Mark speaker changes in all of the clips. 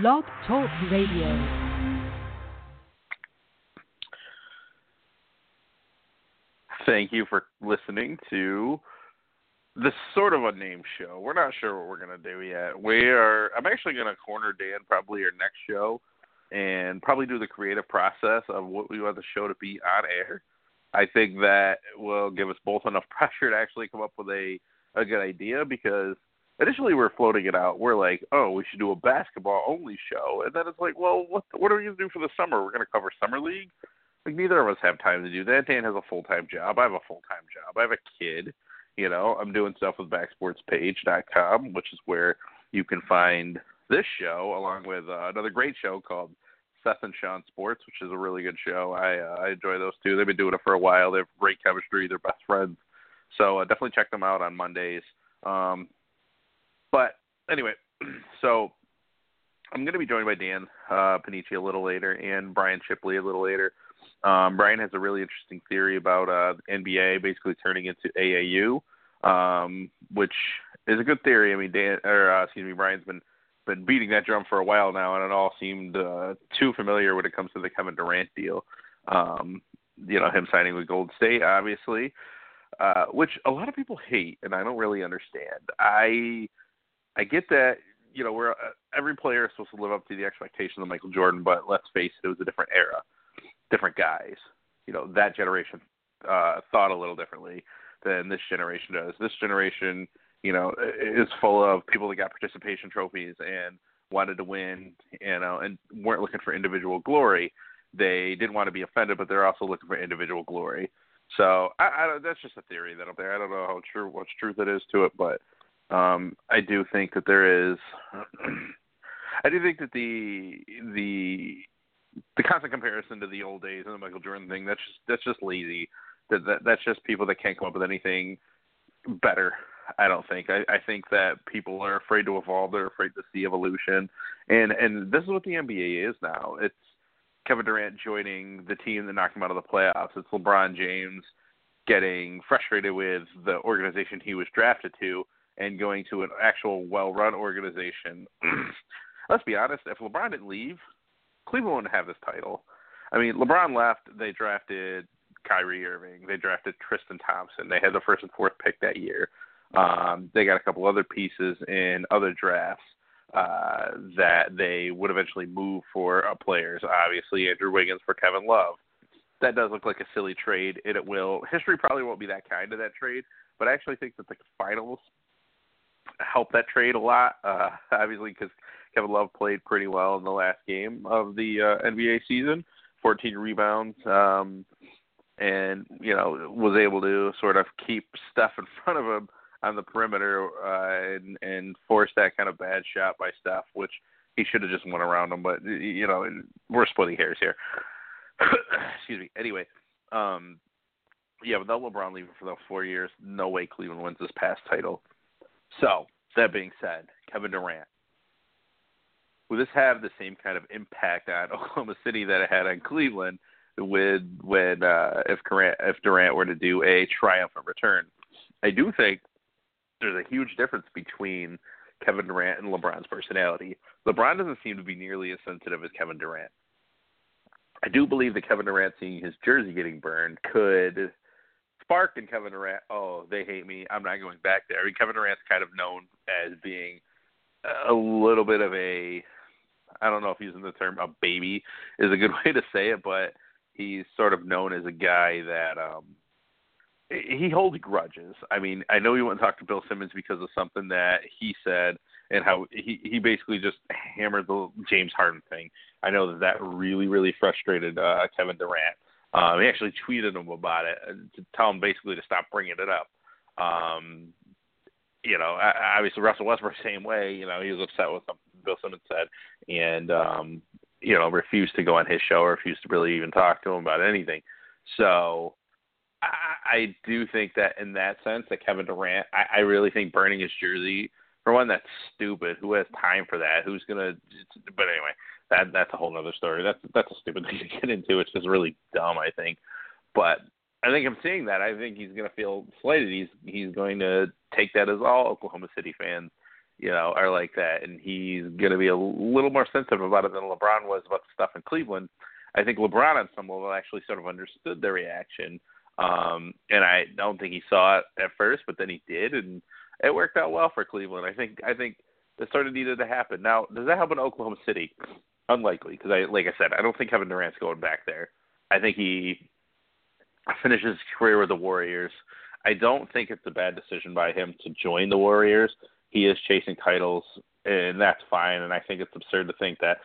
Speaker 1: Blog Talk Radio.
Speaker 2: Thank you for listening to this sort of a name show. We're not sure what we're gonna do yet. We are. I'm actually gonna corner Dan probably our next show, and probably do the creative process of what we want the show to be on air. I think that will give us both enough pressure to actually come up with a a good idea because initially we are floating it out. We're like, oh, we should do a basketball only show, and then it's like, well, what what are we gonna do for the summer? We're gonna cover summer league. Like neither of us have time to do that. Dan has a full time job. I have a full time job. I have a kid. You know, I'm doing stuff with backsportspage.com, which is where you can find this show along with uh, another great show called Seth and Sean Sports, which is a really good show. I uh, I enjoy those two. They've been doing it for a while. They have great chemistry. They're best friends. So uh, definitely check them out on Mondays. Um, but anyway, so I'm going to be joined by Dan uh, Panici a little later and Brian Shipley a little later. Um, Brian has a really interesting theory about uh, NBA basically turning into AAU, um, which is a good theory. I mean, Dan or uh, excuse me, Brian's been been beating that drum for a while now, and it all seemed uh, too familiar when it comes to the Kevin Durant deal. Um, you know, him signing with Golden State, obviously, uh, which a lot of people hate, and I don't really understand. I I get that you know we're uh, every player is supposed to live up to the expectations of Michael Jordan, but let's face it, it was a different era, different guys. You know that generation uh, thought a little differently than this generation does. This generation, you know, is full of people that got participation trophies and wanted to win, you know, and weren't looking for individual glory. They didn't want to be offended, but they're also looking for individual glory. So I, I, don't, that's just a theory that up there. I don't know how true, what's truth it is to it, but um, I do think that there is. I do think that the the the constant comparison to the old days and the Michael Jordan thing that's just that's just lazy. That, that that's just people that can't come up with anything better. I don't think. I, I think that people are afraid to evolve. They're afraid to see evolution, and and this is what the NBA is now. It's Kevin Durant joining the team that knocked him out of the playoffs. It's LeBron James getting frustrated with the organization he was drafted to and going to an actual well-run organization. Let's be honest, if LeBron didn't leave, Cleveland wouldn't have this title. I mean, LeBron left, they drafted Kyrie Irving, they drafted Tristan Thompson, they had the first and fourth pick that year. Um, they got a couple other pieces in other drafts uh, that they would eventually move for uh, players. Obviously, Andrew Wiggins for Kevin Love. That does look like a silly trade, and it will. History probably won't be that kind of that trade, but I actually think that the finals help that trade a lot. Uh, obviously, because Kevin Love played pretty well in the last game of the uh, NBA season, 14 rebounds, um, and you know was able to sort of keep Steph in front of him on the perimeter uh, and, and force that kind of bad shot by Steph, which he should have just went around him. But you know, we're splitting hairs here. Excuse me. Anyway, um, yeah, without LeBron leaving for those four years, no way Cleveland wins this past title. So that being said, Kevin Durant. Will this have the same kind of impact on Oklahoma City that it had on Cleveland with when uh, if Durant if Durant were to do a triumphant return? I do think there's a huge difference between Kevin Durant and LeBron's personality. LeBron doesn't seem to be nearly as sensitive as Kevin Durant. I do believe that Kevin Durant seeing his jersey getting burned could spark in Kevin Durant. Oh, they hate me. I'm not going back there. I mean, Kevin Durant's kind of known as being a little bit of a I don't know if using the term a baby is a good way to say it, but he's sort of known as a guy that um he holds grudges. I mean, I know he went and talked to Bill Simmons because of something that he said and how he he basically just hammered the James Harden thing. I know that that really really frustrated uh, Kevin Durant. Um, he actually tweeted him about it uh, to tell him basically to stop bringing it up. Um, you know, obviously Russell Westbrook same way. You know, he was upset with something Bill Simmons said, and um, you know, refused to go on his show or refused to really even talk to him about anything. So I, I do think that in that sense that Kevin Durant, I, I really think burning his jersey for one that's stupid. Who has time for that? Who's gonna? But anyway, that that's a whole other story. That's that's a stupid thing to get into. It's just really dumb, I think. But I think I'm seeing that. I think he's gonna feel slighted. He's he's going to take that as all Oklahoma City fans you know, are like that, and he's going to be a little more sensitive about it than LeBron was about the stuff in Cleveland. I think LeBron on some level actually sort of understood the reaction, um, and I don't think he saw it at first, but then he did, and it worked out well for Cleveland. I think I think it sort of needed to happen. Now, does that happen in Oklahoma City? Unlikely, because I like I said, I don't think Kevin Durant's going back there. I think he finishes his career with the Warriors. I don't think it's a bad decision by him to join the Warriors. He is chasing titles, and that's fine. And I think it's absurd to think that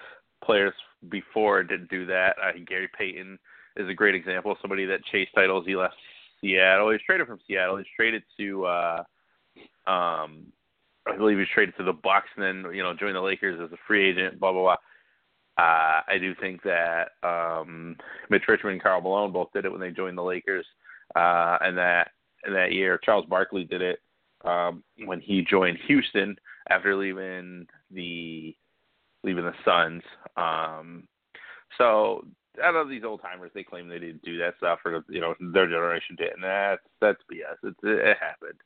Speaker 2: players before didn't do that. Uh, Gary Payton is a great example of somebody that chased titles. He left Seattle. He was traded from Seattle. He was traded to, uh, um, I believe he was traded to the Bucks, and then you know joined the Lakers as a free agent. Blah blah blah. Uh, I do think that um, Mitch Richmond and Karl Malone both did it when they joined the Lakers, uh, and that in that year Charles Barkley did it um, when he joined Houston after leaving the leaving the Suns. Um, so out of these old timers, they claim they didn't do that stuff, or you know, their generation did, and that's that's BS. It, it happened.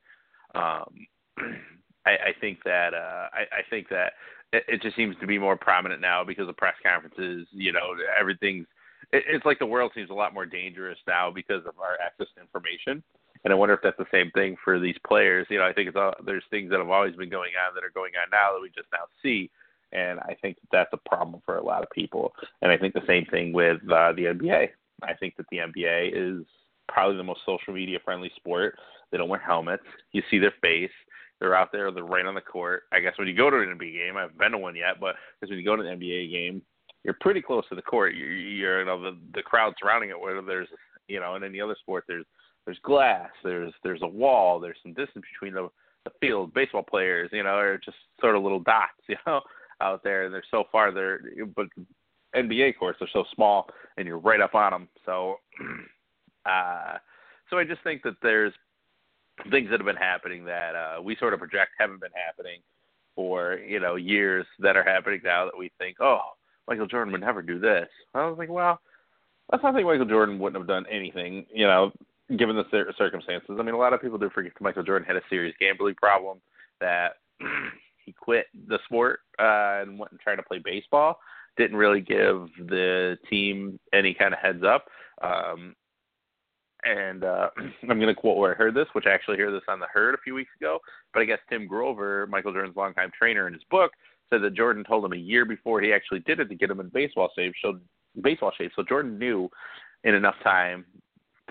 Speaker 2: Um, I, I think that uh, I, I think that it, it just seems to be more prominent now because of press conferences. You know, everything's. It, it's like the world seems a lot more dangerous now because of our access to information. And I wonder if that's the same thing for these players. You know, I think it's all, there's things that have always been going on that are going on now that we just now see and I think that that's a problem for a lot of people. And I think the same thing with uh, the NBA. I think that the NBA is probably the most social media friendly sport. They don't wear helmets. You see their face. They're out there. They're right on the court. I guess when you go to an NBA game, I haven't been to one yet, but because when you go to an NBA game, you're pretty close to the court. You're, you're you know the the crowd surrounding it. Whether there's you know in any other sport, there's there's glass. There's there's a wall. There's some distance between the the field. Baseball players, you know, are just sort of little dots. You know, out there, and they're so far there. But NBA courts are so small, and you're right up on them. So, uh, so I just think that there's things that have been happening that uh, we sort of project haven't been happening for you know years that are happening now that we think, oh, Michael Jordan would never do this. I was like, well, let's not think Michael Jordan wouldn't have done anything, you know, given the circumstances. I mean, a lot of people do forget Michael Jordan had a serious gambling problem that he quit the sport uh, and went and tried to play baseball. Didn't really give the team any kind of heads up. Um, and uh, I'm going to quote where I heard this, which I actually heard this on the herd a few weeks ago. But I guess Tim Grover, Michael Jordan's longtime trainer, in his book said that Jordan told him a year before he actually did it to get him in baseball shape. So baseball shape. So Jordan knew in enough time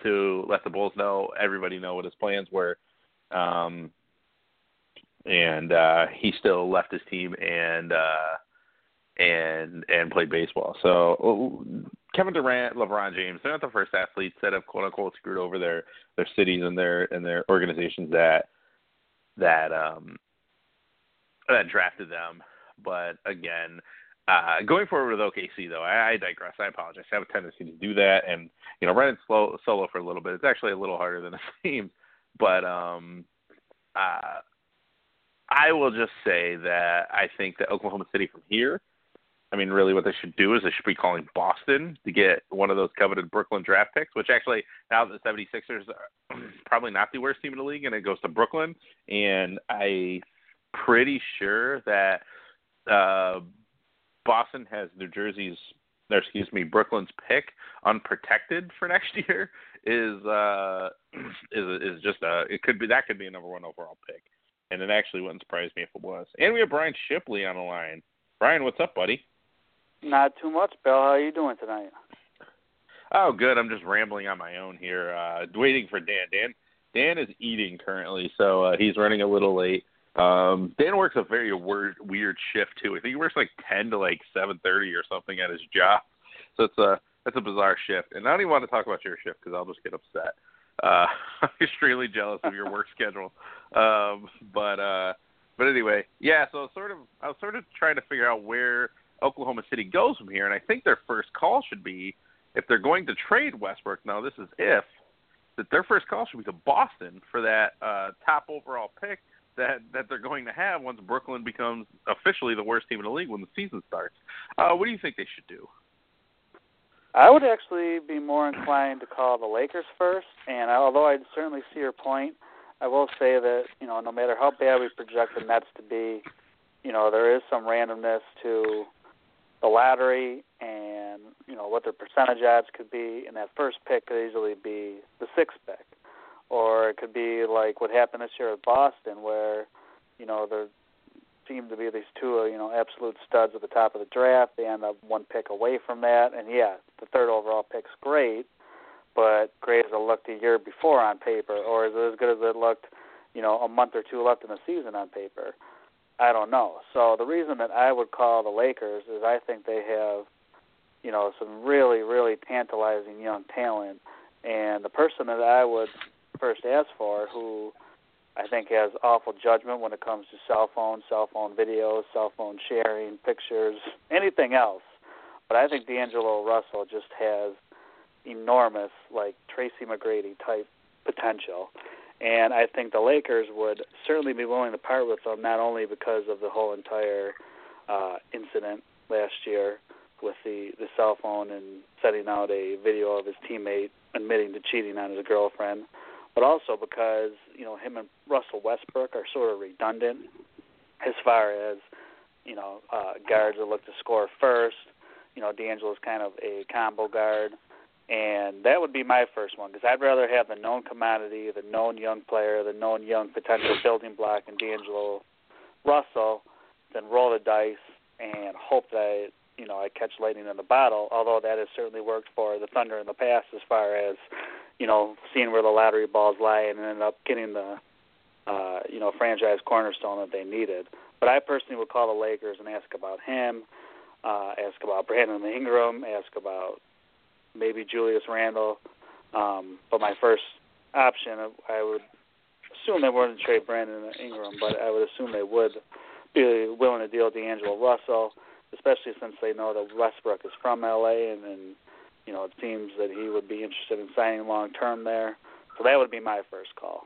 Speaker 2: to let the Bulls know, everybody know what his plans were. Um, and uh, he still left his team and uh, and and played baseball. So Kevin Durant, LeBron James, they're not the first athletes that have quote unquote screwed over their their cities and their and their organizations that that um that drafted them. But again, uh, going forward with OKC though, I, I digress. I apologize. I have a tendency to do that, and you know, running slow solo for a little bit. It's actually a little harder than it seems. But um, uh, I will just say that I think that Oklahoma City from here, I mean, really what they should do is they should be calling Boston to get one of those coveted Brooklyn draft picks, which actually now the 76ers are probably not the worst team in the league, and it goes to Brooklyn. And I'm pretty sure that uh, Boston has New Jersey's, or excuse me, Brooklyn's pick unprotected for next year is uh is is just a it could be that could be a number one overall pick and it actually wouldn't surprise me if it was. And we have Brian Shipley on the line. Brian, what's up, buddy?
Speaker 1: Not too much, Bill. How are you doing tonight?
Speaker 2: Oh, good. I'm just rambling on my own here, uh, waiting for Dan. Dan, Dan is eating currently, so uh, he's running a little late. Um, Dan works a very weird, weird shift too. I think he works like 10 to like 7:30 or something at his job. So it's a that's a bizarre shift. And I don't even want to talk about your shift because I'll just get upset. Uh, I'm extremely jealous of your work schedule. Um, but uh, but anyway, yeah. So sort of, I was sort of trying to figure out where Oklahoma City goes from here, and I think their first call should be if they're going to trade Westbrook. Now this is if that their first call should be to Boston for that uh, top overall pick that that they're going to have once Brooklyn becomes officially the worst team in the league when the season starts. Uh, what do you think they should do?
Speaker 1: I would actually be more inclined to call the Lakers first, and although I'd certainly see your point, I will say that you know no matter how bad we project the Nets to be, you know there is some randomness to the lottery and you know what their percentage odds could be, and that first pick could easily be the sixth pick, or it could be like what happened this year at Boston, where you know there seem to be these two you know absolute studs at the top of the draft. They end up one pick away from that, and yeah, the third overall pick's great, but great as it looked a year before on paper, or is it as good as it looked, you know, a month or two left in the season on paper? I don't know. So the reason that I would call the Lakers is I think they have, you know, some really, really tantalizing young talent. And the person that I would first ask for, who I think has awful judgment when it comes to cell phones, cell phone videos, cell phone sharing, pictures, anything else. But I think D'Angelo Russell just has enormous, like Tracy McGrady type potential. And I think the Lakers would certainly be willing to part with him, not only because of the whole entire uh, incident last year with the the cell phone and sending out a video of his teammate admitting to cheating on his girlfriend, but also because you know him and Russell Westbrook are sort of redundant as far as you know uh, guards that look to score first. You know, D'Angelo's kind of a combo guard and that would be my first one because I'd rather have the known commodity, the known young player, the known young potential building block in D'Angelo Russell than roll the dice and hope that I, you know I catch lightning in the bottle. Although that has certainly worked for the Thunder in the past, as far as you know, seeing where the lottery balls lie and end up getting the uh, you know franchise cornerstone that they needed. But I personally would call the Lakers and ask about him, uh, ask about Brandon Ingram, ask about maybe Julius Randle. Um, but my first option, I would assume they wouldn't trade Brandon Ingram, but I would assume they would be willing to deal D'Angelo Russell, especially since they know that Westbrook is from LA, and, and you know it seems that he would be interested in signing long term there. So that would be my first call.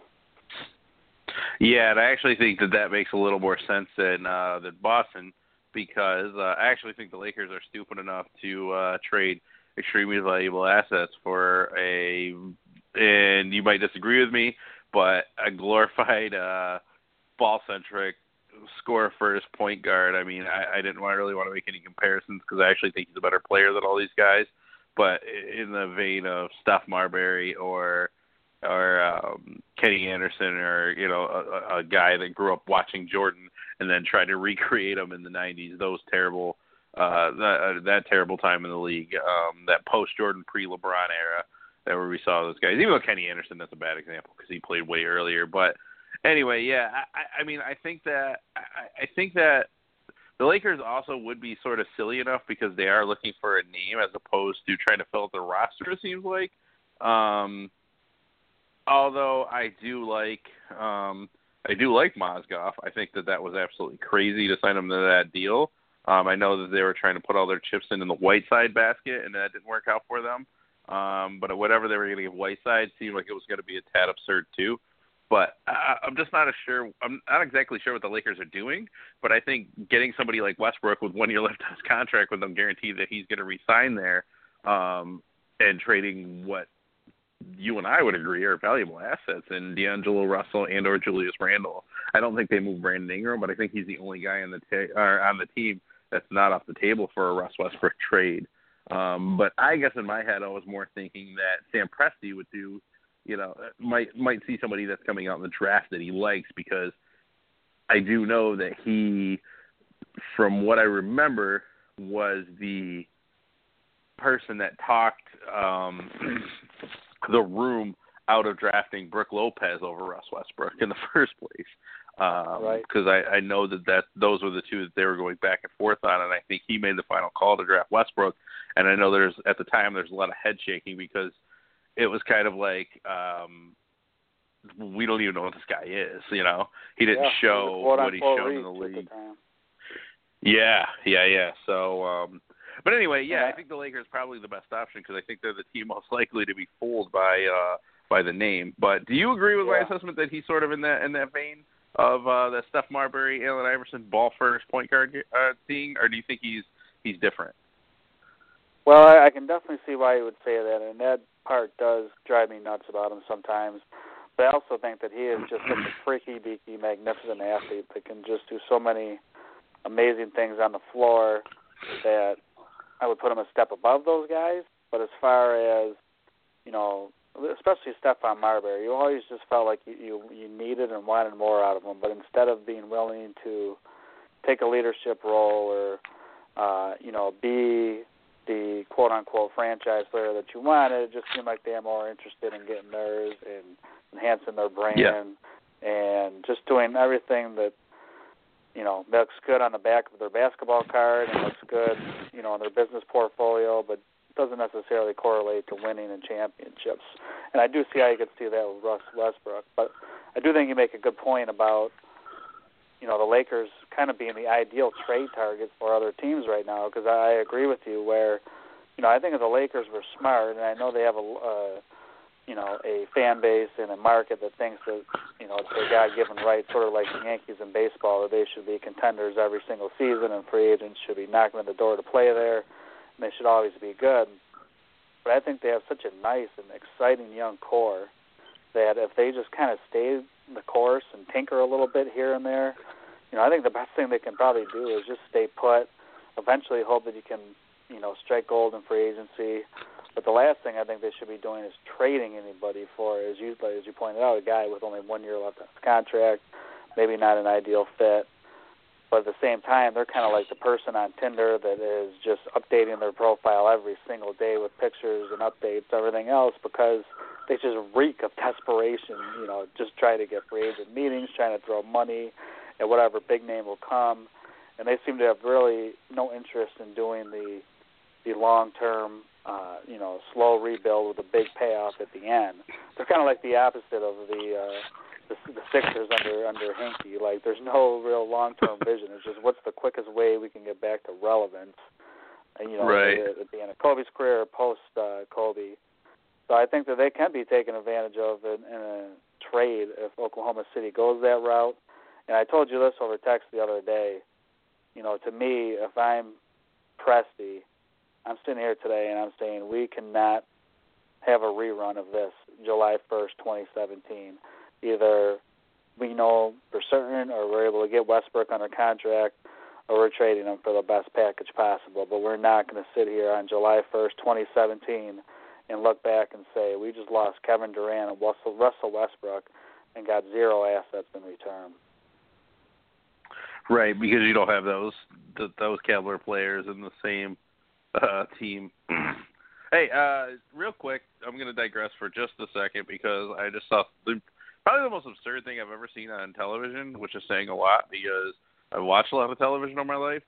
Speaker 2: Yeah, and I actually think that that makes a little more sense than uh, than Boston because uh, I actually think the Lakers are stupid enough to uh, trade extremely valuable assets for a, and you might disagree with me, but a glorified uh, ball centric score first point guard. I mean, I, I didn't want, really want to make any comparisons because I actually think he's a better player than all these guys. But in the vein of Steph Marbury or or um, Kenny Anderson or you know a, a guy that grew up watching Jordan and then tried to recreate him in the 90s, those terrible uh, that uh, that terrible time in the league, um, that post Jordan pre LeBron era, that where we saw those guys. Even though Kenny Anderson, that's a bad example because he played way earlier. But anyway, yeah, I, I mean, I think that I, I think that the Lakers also would be sort of silly enough because they are looking for a name as opposed to trying to fill out the roster. It seems like. Um, although I do like um, I do like Mozgov. I think that that was absolutely crazy to sign him to that deal. Um, I know that they were trying to put all their chips in, in the Whiteside basket, and that didn't work out for them. Um, but whatever they were going to give Whiteside seemed like it was going to be a tad absurd too. But I, I'm just not as sure. I'm not exactly sure what the Lakers are doing. But I think getting somebody like Westbrook with one year left on his contract, with them guaranteed that he's going to resign there, um, and trading what you and I would agree are valuable assets in D'Angelo Russell and or Julius Randle. I don't think they moved Brandon Ingram, but I think he's the only guy on the ta- or on the team that's not off the table for a Russ Westbrook trade. Um, but I guess in my head, I was more thinking that Sam Presti would do, you know, might might see somebody that's coming out in the draft that he likes because I do know that he, from what I remember, was the person that talked um, the room out of drafting Brook Lopez over Russ Westbrook in the first place um,
Speaker 1: right.
Speaker 2: Because I, I know that that those were the two that they were going back and forth on, and I think he made the final call to draft Westbrook. And I know there's at the time there's a lot of head shaking because it was kind of like um, we don't even know what this guy is. You know, he didn't
Speaker 1: yeah,
Speaker 2: show what
Speaker 1: he's
Speaker 2: shown in the league. Yeah, yeah, yeah. So, um, but anyway, yeah,
Speaker 1: yeah,
Speaker 2: I think the Lakers probably the best option because I think they're the team most likely to be fooled by uh, by the name. But do you agree with
Speaker 1: yeah.
Speaker 2: my assessment that he's sort of in that in that vein? Of uh, the Steph Marbury, Allen Iverson ball first point guard uh, thing, or do you think he's he's different?
Speaker 1: Well, I, I can definitely see why you would say that, and that part does drive me nuts about him sometimes. But I also think that he is just such a freaky, beaky, magnificent athlete that can just do so many amazing things on the floor that I would put him a step above those guys. But as far as you know, especially Stephon Marbury, you always just felt like you, you you needed and wanted more out of him. But instead of being willing to take a leadership role or uh, you know be the quote unquote franchise player that you wanted, it just seemed like they're more interested in getting theirs and enhancing their brand
Speaker 2: yeah.
Speaker 1: and just doing everything that you know looks good on the back of their basketball card and looks good you know in their business portfolio, but doesn't necessarily correlate to winning in championships. And I do see how you could see that with Russ Westbrook, but I do think you make a good point about you know the Lakers kind of being the ideal trade target for other teams right now because I agree with you where you know I think if the Lakers were smart and I know they have a uh, you know a fan base and a market that thinks that you know it's their God-given right, sort of like the Yankees in baseball, that they should be contenders every single season and free agents should be knocking at the door to play there, they should always be good. But I think they have such a nice and exciting young core that if they just kind of stay the course and tinker a little bit here and there, you know, I think the best thing they can probably do is just stay put. Eventually, hope that you can, you know, strike gold in free agency. But the last thing I think they should be doing is trading anybody for, as you as you pointed out, a guy with only one year left on his contract, maybe not an ideal fit. But at the same time, they're kind of like the person on Tinder that is just updating their profile every single day with pictures and updates, everything else, because they just reek of desperation. You know, just try to get free agent meetings, trying to throw money at whatever big name will come, and they seem to have really no interest in doing the the long term, uh, you know, slow rebuild with a big payoff at the end. They're kind of like the opposite of the. Uh, the, the Sixers under under Hinkie. Like, there's no real long term vision. It's just what's the quickest way we can get back to relevance. And you know,
Speaker 2: right.
Speaker 1: at, at the end of Kobe's career, post uh, Kobe. So I think that they can be taken advantage of in, in a trade if Oklahoma City goes that route. And I told you this over text the other day. You know, to me, if I'm Presti, I'm sitting here today and I'm saying we cannot have a rerun of this July 1st, 2017. Either we know for certain or we're able to get Westbrook under contract or we're trading him for the best package possible. But we're not going to sit here on July 1st, 2017 and look back and say we just lost Kevin Durant and Russell Westbrook and got zero assets in return.
Speaker 2: Right, because you don't have those th- those caliber players in the same uh, team. hey, uh, real quick, I'm going to digress for just a second because I just saw the, probably the most absurd thing I've ever seen on television, which is saying a lot because I've watched a lot of television all my life.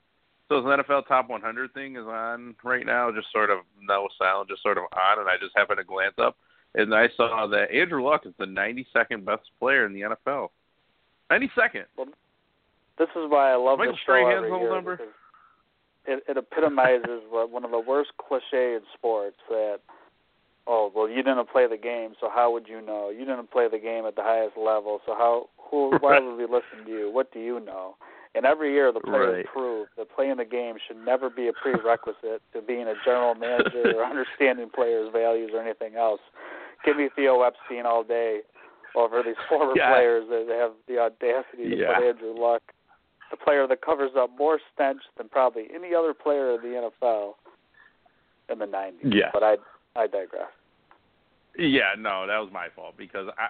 Speaker 2: So the NFL Top 100 thing is on right now, just sort of no sound, just sort of on, and I just happened to glance up, and I saw that Andrew Luck is the 92nd best player in the NFL. 92nd.
Speaker 1: Well, this is why I love
Speaker 2: Michael
Speaker 1: this show every year
Speaker 2: number.
Speaker 1: It, it epitomizes one of the worst cliche in sports that oh well you didn't play the game so how would you know you didn't play the game at the highest level so how who why would we listen to you what do you know and every year the players
Speaker 2: Right.
Speaker 1: prove that playing the game should never be a prerequisite to being a general manager or understanding players values or anything else give me Theo Epstein all day over these former
Speaker 2: Yeah.
Speaker 1: players that have the audacity to
Speaker 2: Yeah.
Speaker 1: put Andrew Luck the player that covers up more stench than probably any other player in the NFL in the 90s.
Speaker 2: Yeah.
Speaker 1: But I I digress.
Speaker 2: Yeah, no, that was my fault because I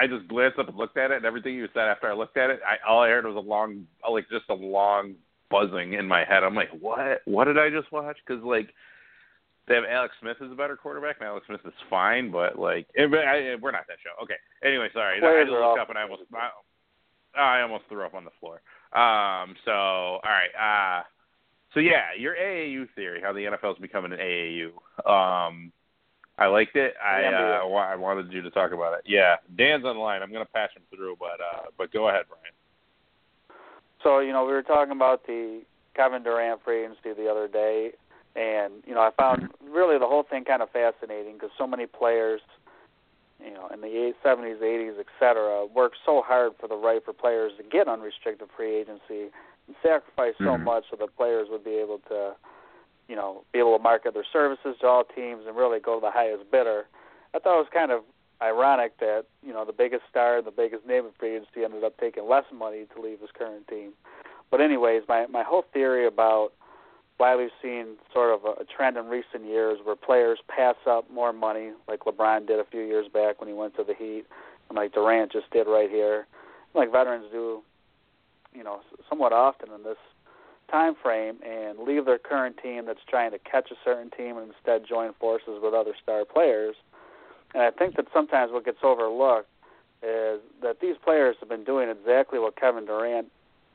Speaker 2: I just glanced up and looked at it, and everything you said after I looked at it, I all I heard was a long, like just a long buzzing in my head. I'm like, what? What did I just watch? Because like they have Alex Smith as a better quarterback, and Alex Smith is fine, but like eh, I, we're not that show. Okay. Anyway, sorry. I just looked up and I almost I, I almost threw up on the floor. Um. So all right. Uh. So yeah, your AAU theory, how the NFL is becoming an AAU. Um. I liked it. I
Speaker 1: Yeah,
Speaker 2: uh, I wanted you to talk about it. Yeah, Dan's on the line. I'm gonna patch him through, but uh, but go ahead, Brian.
Speaker 1: So, you know, we were talking about the Kevin Durant free agency the other day, and, you know, I found really the whole thing kind of fascinating because so many players, you know, in the 70s, 80s, et cetera, worked so hard for the right for players to get unrestricted free agency and sacrifice so
Speaker 2: Mhm.
Speaker 1: much so that players would be able to, you know, be able to market their services to all teams and really go to the highest bidder. I thought it was kind of ironic that you know the biggest star and the biggest name in free agency ended up taking less money to leave his current team. But anyways, my my whole theory about why we've seen sort of a, a trend in recent years where players pass up more money, like LeBron did a few years back when he went to the Heat, and like Durant just did right here, like veterans do, you know, somewhat often in this time frame, and leave their current team that's trying to catch a certain team and instead join forces with other star players. And I think that sometimes what gets overlooked is that these players have been doing exactly what Kevin Durant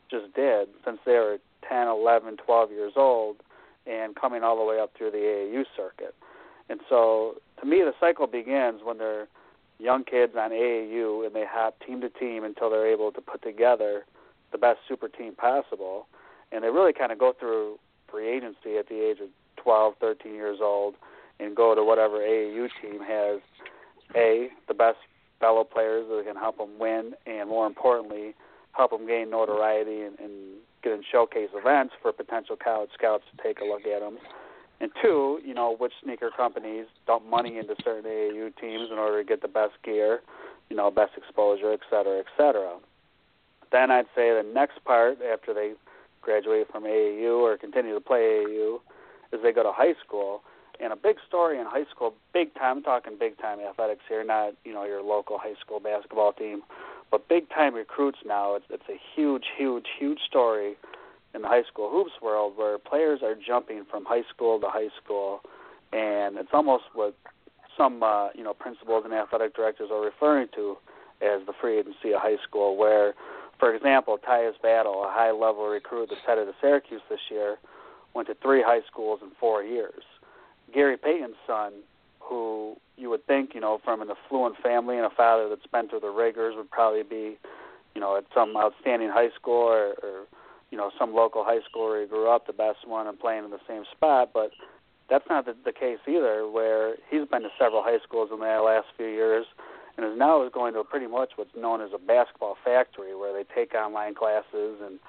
Speaker 1: just did since they were 10, 11, 12 years old and coming all the way up through the AAU circuit. And so to me, the cycle begins when they're young kids on AAU and they hop team to team until they're able to put together the best super team possible. And they really kind of go through free agency at the age of 12, 13 years old and go to whatever AAU team has a the best fellow players that can help them win, and more importantly, help them gain notoriety and, and get in showcase events for potential college scouts to take a look at them. And two, you know, which sneaker companies dump money into certain AAU teams in order to get the best gear, you know, best exposure, et cetera, et cetera. Then I'd say the next part after they graduate from AAU or continue to play AAU is they go to high school. And a big story in high school, big time, I'm talking big time athletics here, not, you know, your local high school basketball team but big time recruits now, it's, it's a huge, huge, huge story in the high school hoops world where players are jumping from high school to high school, and it's almost what some uh, you know principals and athletic directors are referring to as the free agency of high school. Where, for example, Tyus Battle, a high level recruit that's headed to Syracuse this year, went to three high schools in four years. Gary Payton's son who you would think, you know, from an affluent family and a father that's been through the rigors would probably be, you know, at some outstanding high school or, or you know, some local high school where he grew up, the best one, and playing in the same spot. But that's not the, the case either, where he's been to several high schools in the last few years and is now is going to pretty much what's known as a basketball factory, where they take online classes and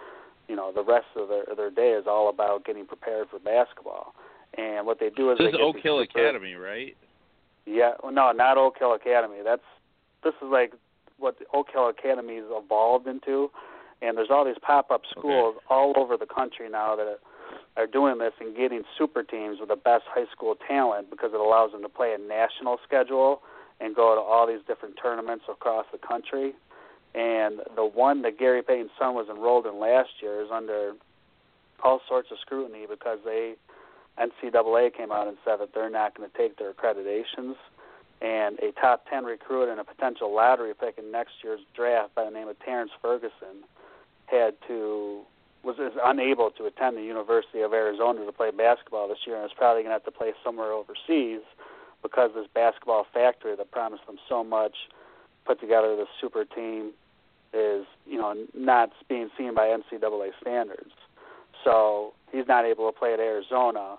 Speaker 1: you know the rest of their their day is all about getting prepared for basketball. And what they do is
Speaker 2: this
Speaker 1: they
Speaker 2: is Oak Hill Academy, right?
Speaker 1: Yeah, well, no, not Oak Hill Academy. That's this is like what the Oak Hill Academy's evolved into, and there's all these pop-up schools
Speaker 2: okay.
Speaker 1: all over the country now that are doing this and getting super teams with the best high school talent because it allows them to play a national schedule and go to all these different tournaments across the country. And the one that Gary Payton's son was enrolled in last year is under all sorts of scrutiny because they NCAA came out and said that they're not going to take their accreditations. And a top 10 recruit and a potential lottery pick in next year's draft by the name of Terrence Ferguson had to was unable to attend the University of Arizona to play basketball this year and is probably going to have to play somewhere overseas because this basketball factory that promised them so much put together this super team is you know not being seen by NCAA standards. So he's not able to play at Arizona.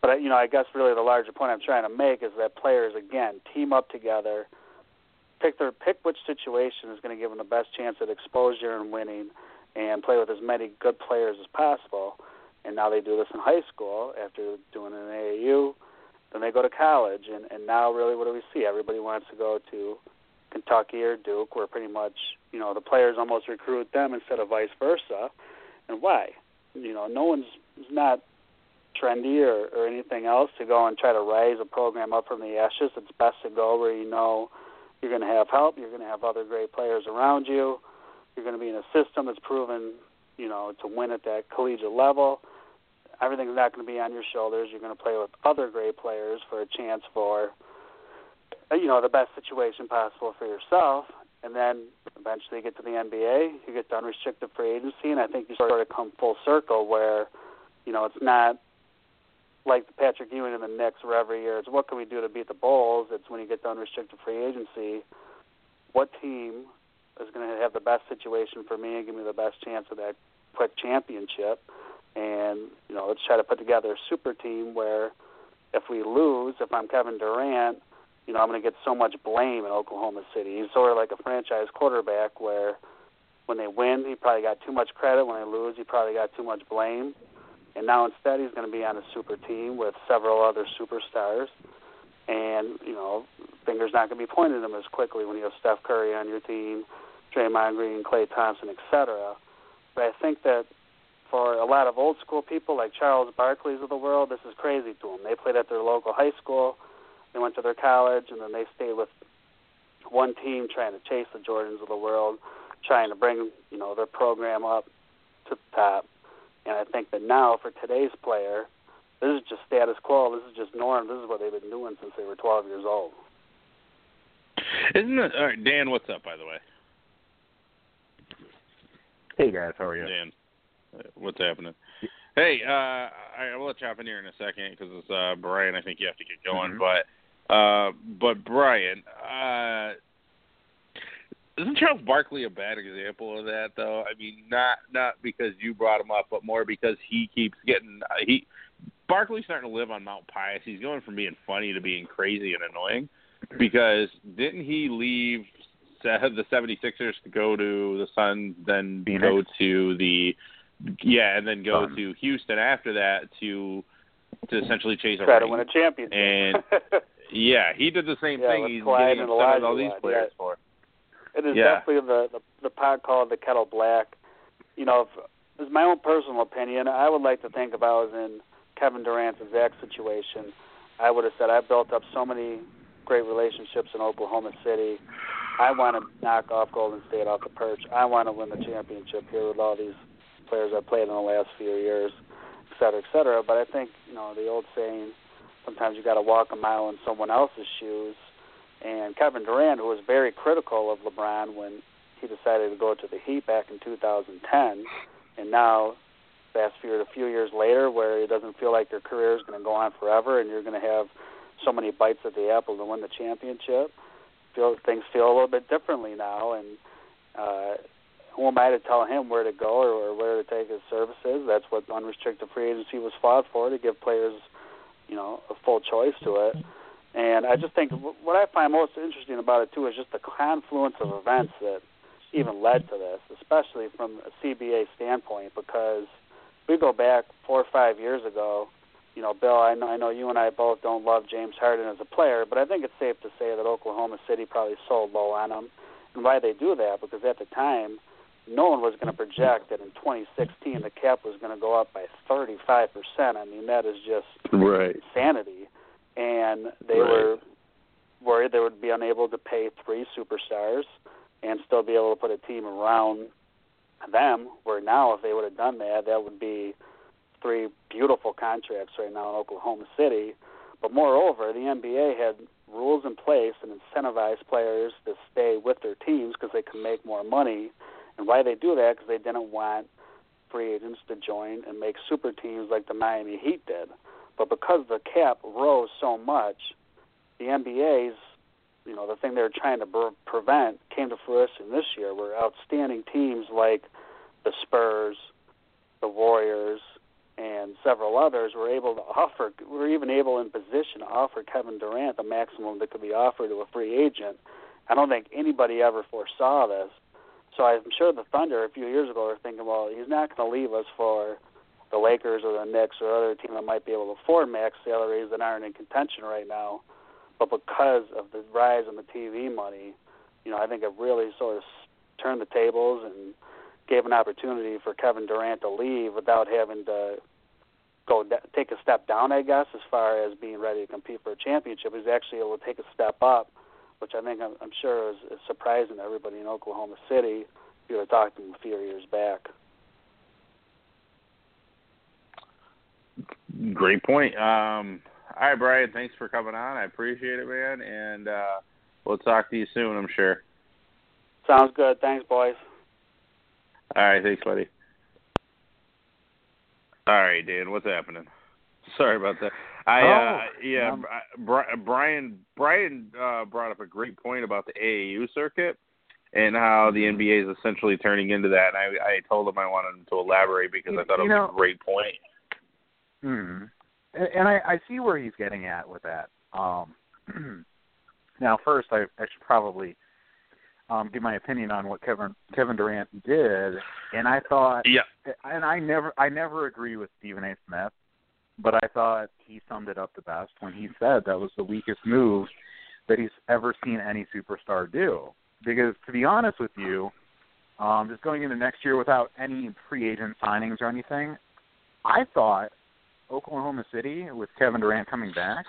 Speaker 1: But you know, I guess really the larger point I'm trying to make is that players again team up together, pick their pick which situation is going to give them the best chance at exposure and winning, and play with as many good players as possible. And now they do this in high school after doing it in AAU. Then they go to college, and and now really what do we see? Everybody wants to go to Kentucky or Duke, where pretty much you know the players almost recruit them instead of vice versa. And why? you know, no one's not trendy or, or anything else to go and try to rise a program up from the ashes. It's best to go where you know you're going to have help, you're going to have other great players around you, you're going to be in a system that's proven, you know, to win at that collegiate level. Everything's not going to be on your shoulders. You're going to play with other great players for a chance for, you know, the best situation possible for yourself and then eventually you get to the NBA, you get to unrestricted free agency, and I think you sort of come full circle where, you know, it's not like the Patrick Ewing and the Knicks where every year it's what can we do to beat the Bulls. It's when you get to unrestricted free agency, what team is going to have the best situation for me and give me the best chance of that quick championship. And you know, let's try to put together a super team where if we lose, if I'm Kevin Durant you know, I'm going to get so much blame in Oklahoma City. He's sort of like a franchise quarterback where when they win, he probably got too much credit. When they lose, he probably got too much blame. And now instead, he's going to be on a super team with several other superstars. And, you know, fingers not going to be pointed at him as quickly when you have Steph Curry on your team, Draymond Green, Klay Thompson, etc. But I think that for a lot of old school people like Charles Barkley's of the world, this is crazy to them. They played at their local high school, they went to their college, and then they stayed with one team trying to chase the Jordans of the world, trying to bring you know their program up to the top. And I think that now for today's player, this is just status quo. This is just norm. This is what they've been doing since they were 12 years old.
Speaker 2: Isn't it? All right, Dan, what's up, by the way?
Speaker 3: Hey guys, how are you?
Speaker 2: Dan, what's happening? Hey, uh, I will let you hop in here in a second because it's uh, Brian. I think you have to get going,
Speaker 3: Mhm.
Speaker 2: but uh, but Brian, uh, isn't Charles Barkley a bad example of that though? I mean, not not because you brought him up, but more because he keeps getting uh, he Barkley's starting to live on Mount Pius. He's going from being funny to being crazy and annoying because didn't he leave the 76ers to go to the Suns, then
Speaker 3: Phoenix.
Speaker 2: go to the yeah, and then go
Speaker 3: Suns.
Speaker 2: to Houston after that to to essentially chase a
Speaker 1: Try to win a championship.
Speaker 2: And- Yeah, he did the same
Speaker 1: Yeah,
Speaker 2: thing. He's
Speaker 1: Clyde
Speaker 2: getting
Speaker 1: and
Speaker 2: upset with all these players
Speaker 1: yeah.
Speaker 2: for.
Speaker 1: It is
Speaker 2: Yeah.
Speaker 1: definitely the, the the pot called the kettle black. You know, if, it's my own personal opinion. I would like to think if I was in Kevin Durant's exact situation, I would have said I built up so many great relationships in Oklahoma City. I want to knock off Golden State off the perch. I want to win the championship here with all these players I played in the last few years, et cetera, et cetera. But I think you know the old saying, sometimes you got to walk a mile in someone else's shoes. And Kevin Durant, who was very critical of LeBron when he decided to go to the Heat back in 2010, and now fast forward a few years later, where it doesn't feel like their career is going to go on forever, and you're going to have so many bites at the apple to win the championship. Feel things feel a little bit differently now, and uh, who am I to tell him where to go or, or where to take his services? That's what unrestricted free agency was fought for to give players, you know, a full choice to it. And I just think what I find most interesting about it too is just the confluence of events that even led to this, especially from a CBA standpoint, because we go back four or five years ago. You know, Bill, I know I know you and I both don't love James Harden as a player, but I think it's safe to say that Oklahoma City probably sold low on him. And why they do that? Because at the time, no one was going to project that in 2016 the cap was going to go up by 35 percent. I mean, that is just
Speaker 2: Right.
Speaker 1: insanity. And they
Speaker 2: Right.
Speaker 1: were worried they would be unable to pay three superstars and still be able to put a team around them. Where now, if they would have done that, that would be three beautiful contracts right now in Oklahoma City. But moreover, the NBA had rules in place and incentivized players to stay with their teams because they can make more money. And why they do that? Because they didn't want free agents to join and make super teams like the Miami Heat did. But because the cap rose so much, the NBA's, you know, the thing they were trying to pre- prevent came to fruition this year, where outstanding teams like the Spurs, the Warriors, and several others were able to offer, were even able in position to offer Kevin Durant the maximum that could be offered to a free agent. I don't think anybody ever foresaw this. So I'm sure the Thunder a few years ago were thinking, well, he's not going to leave us for the Lakers or the Knicks or other team that might be able to afford max salaries that aren't in contention right now. But because of the rise in the TV money, you know, I think it really sort of turned the tables and gave an opportunity for Kevin Durant to leave without having to go da- take a step down, I guess, as far as being ready to compete for a championship. He's actually able to take a step up, which I think I'm, I'm sure is, is surprising to everybody in Oklahoma City. If you would have talked to him a few years back.
Speaker 2: Great point. Um, all right, Brian. Thanks for coming on. I appreciate it, man. And uh, we'll talk to you soon. I'm sure.
Speaker 1: Sounds good. Thanks, boys.
Speaker 2: All right. Thanks, buddy. All right, Dan. What's happening? Sorry about that. I uh
Speaker 3: Oh,
Speaker 2: yeah,
Speaker 3: um,
Speaker 2: Bri- Brian Brian uh brought up a great point about the AAU circuit and how the
Speaker 3: Mm-hmm.
Speaker 2: NBA is essentially turning into that. And I I told him I wanted him to elaborate because I thought it was
Speaker 3: know-
Speaker 2: a great point.
Speaker 3: Hmm. And and I, I see where he's getting at with that. Um, now, first, I, I should probably um, give my opinion on what Kevin Kevin Durant did, and I thought,
Speaker 2: Yeah.
Speaker 3: and I never I never agree with Stephen A. Smith, but I thought he summed it up the best when he said that was the weakest move that he's ever seen any superstar do. Because to be honest with you, um, just going into next year without any free agent signings or anything, I thought Oklahoma City, with Kevin Durant coming back,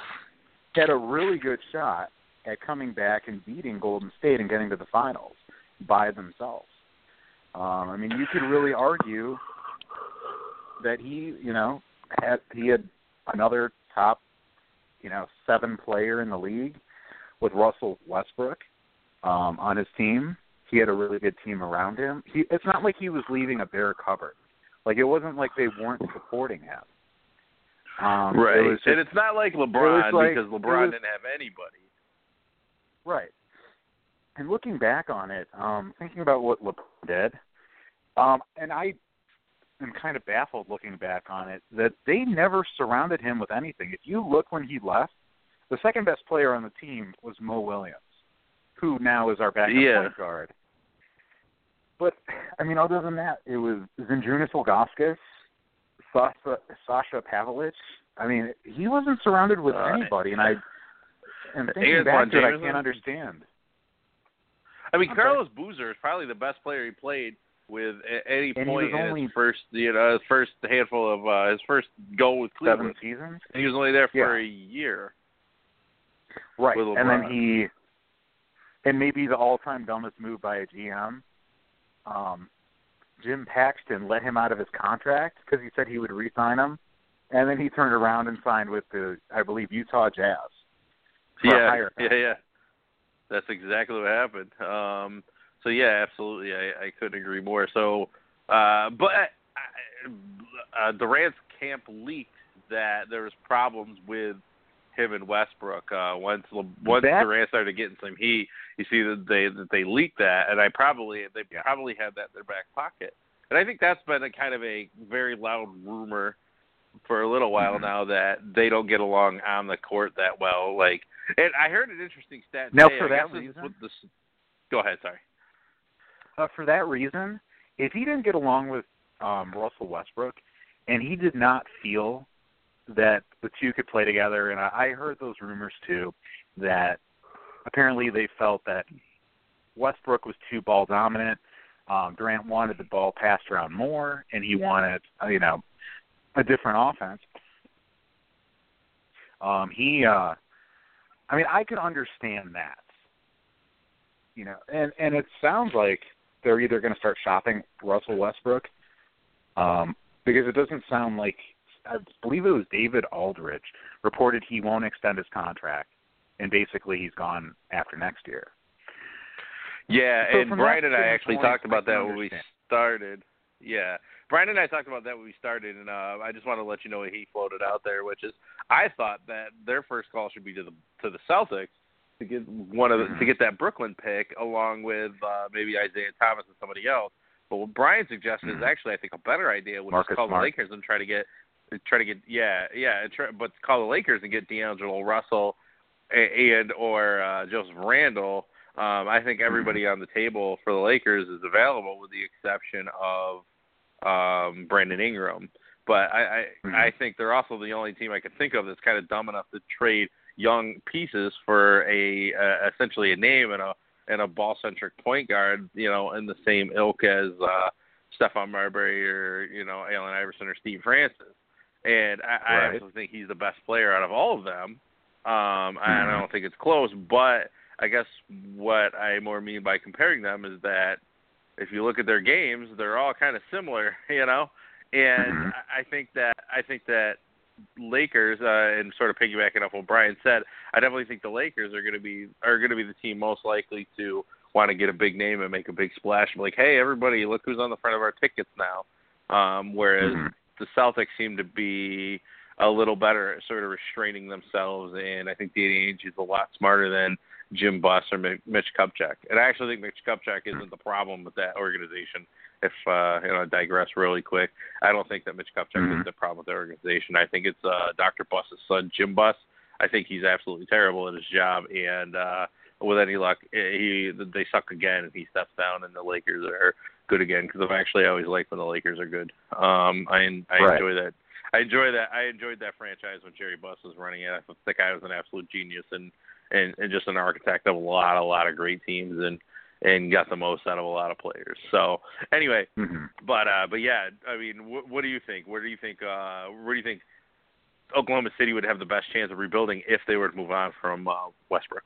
Speaker 3: had a really good shot at coming back and beating Golden State and getting to the finals by themselves. Um, I mean, you could really argue that he, you know, had he had another top, you know, seven player in the league with Russell Westbrook um, on his team. He had a really good team around him. He, it's not like he was leaving a bare cupboard. Like it wasn't like they weren't supporting him. Um,
Speaker 2: right,
Speaker 3: it just,
Speaker 2: and it's not like LeBron
Speaker 3: like-
Speaker 2: because LeBron
Speaker 3: was-
Speaker 2: didn't have anybody.
Speaker 3: Right. And looking back on it, um, thinking about what LeBron did, um, and I am kind of baffled looking back on it that they never surrounded him with anything. If you look when he left, the second best player on the team was Mo Williams, who now is our backup
Speaker 2: Yeah.
Speaker 3: point guard. But I mean, other than that, it was Zydrunas Ilgauskas, Sasha, Sasha Pavlović. I mean, he wasn't surrounded with
Speaker 2: Uh,
Speaker 3: anybody, and I. And thinking back to it, I can't understand.
Speaker 2: I mean,
Speaker 3: Okay.
Speaker 2: Carlos Boozer is probably the best player he played with at any
Speaker 3: And
Speaker 2: point in
Speaker 3: only-
Speaker 2: his first, you know, his first handful of uh, his first goal with
Speaker 3: seven seasons.
Speaker 2: And he was only there for
Speaker 3: Yeah.
Speaker 2: a year.
Speaker 3: Right. And then he and maybe the all time dumbest move by a GM. Um Jim Paxson let him out of his contract because he said he would re-sign him, and then he turned around and signed with the, I believe, Utah Jazz.
Speaker 2: yeah, yeah, yeah. That's exactly what happened. Um, so yeah, absolutely, I, I couldn't agree more. So, uh, but uh, Durant's camp leaked that there was problems with him and Westbrook. Uh, once once
Speaker 3: That-
Speaker 2: Durant started getting some heat, you see that they that they leaked that, and I probably they
Speaker 3: Yeah.
Speaker 2: probably had that in their back pocket. And I think that's been a kind of a very loud rumor for a little while
Speaker 3: Mhm.
Speaker 2: now that they don't get along on the court that well. Like, and I heard an interesting stat.
Speaker 3: Now,
Speaker 2: today.
Speaker 3: for that
Speaker 2: guess this is
Speaker 3: reason-
Speaker 2: this- go ahead. Sorry.
Speaker 3: Uh, for that reason, if he didn't get along with um, Russell Westbrook, and he did not feel that the two could play together, and I, I heard those rumors too, that apparently they felt that Westbrook was too ball dominant. Um, Durant wanted the ball passed around more, and he wanted, uh, you know, a different offense. Um, he, uh, I mean, I could understand that you know, and and it sounds like they're either going to start shopping Russell Westbrook, um, because it doesn't sound like I believe it was David Aldridge reported he won't extend his contract, and basically he's gone after next year.
Speaker 2: Yeah,
Speaker 3: So
Speaker 2: and Brian and I actually
Speaker 3: standpoint,
Speaker 2: talked about that when we started. Yeah, Brian and I talked about that when we started, and uh, I just want to let you know what he floated out there, which is I thought that their first call should be to the to the Celtics to get one of the, to get that Brooklyn pick along with uh, maybe Isaiah Thomas and somebody else. But what Brian suggested is
Speaker 3: Mhm.
Speaker 2: actually I think a better idea, which
Speaker 3: Marcus
Speaker 2: is call
Speaker 3: Smart.
Speaker 2: the Lakers and try to get try to get yeah yeah try, but call the Lakers and get D'Angelo Russell and or uh, Julius Randle. Um, I think everybody on the table for the Lakers is available, with the exception of um, Brandon Ingram. But I I,
Speaker 3: Mhm.
Speaker 2: I think they're also the only team I can think of that's kind of dumb enough to trade young pieces for a uh, essentially a name and a and a ball centric point guard, you know, in the same ilk as uh Stephon Marbury or, you know, Allen Iverson or Steve Francis. And I, I actually think he's the best player out of all of them. Um and I
Speaker 3: Mhm.
Speaker 2: don't think it's close, but I guess what I more mean by comparing them is that if you look at their games, they're all kind of similar, you know. And
Speaker 3: Mhm.
Speaker 2: I I think that I think that Lakers, uh, and sort of piggybacking off what Brian said, I definitely think the Lakers are going to be are going to be the team most likely to want to get a big name and make a big splash. Like, hey, everybody, look who's on the front of our tickets now. Um, whereas
Speaker 3: Mhm.
Speaker 2: the Celtics seem to be a little better at sort of restraining themselves, and I think Danny Ainge is a lot smarter than Jim Buss or Mi- Mitch Kupchak. And I actually think Mitch Kupchak isn't the problem with that organization. If uh, you know, I digress really quick, I don't think that Mitch Kupchak
Speaker 3: Mhm.
Speaker 2: is the problem with the organization. I think it's uh, Dr. Buss's son, Jim Buss. I think he's absolutely terrible at his job, and uh, with any luck, eh, he they suck again, and he steps down, and the Lakers are good again. Because I've actually always liked when the Lakers are good. Um, I I
Speaker 3: Right.
Speaker 2: enjoy that. I enjoy that. I enjoyed that franchise when Jerry Buss was running it. I thought the guy was an absolute genius and and, and just an architect of a lot, a lot of great teams. And and got the most out of a lot of players. So anyway,
Speaker 3: hmm
Speaker 2: but uh, but yeah, I mean, what, what do you think? Where do you think? Uh, where do you think Oklahoma City would have the best chance of rebuilding if they were to move on from uh, Westbrook?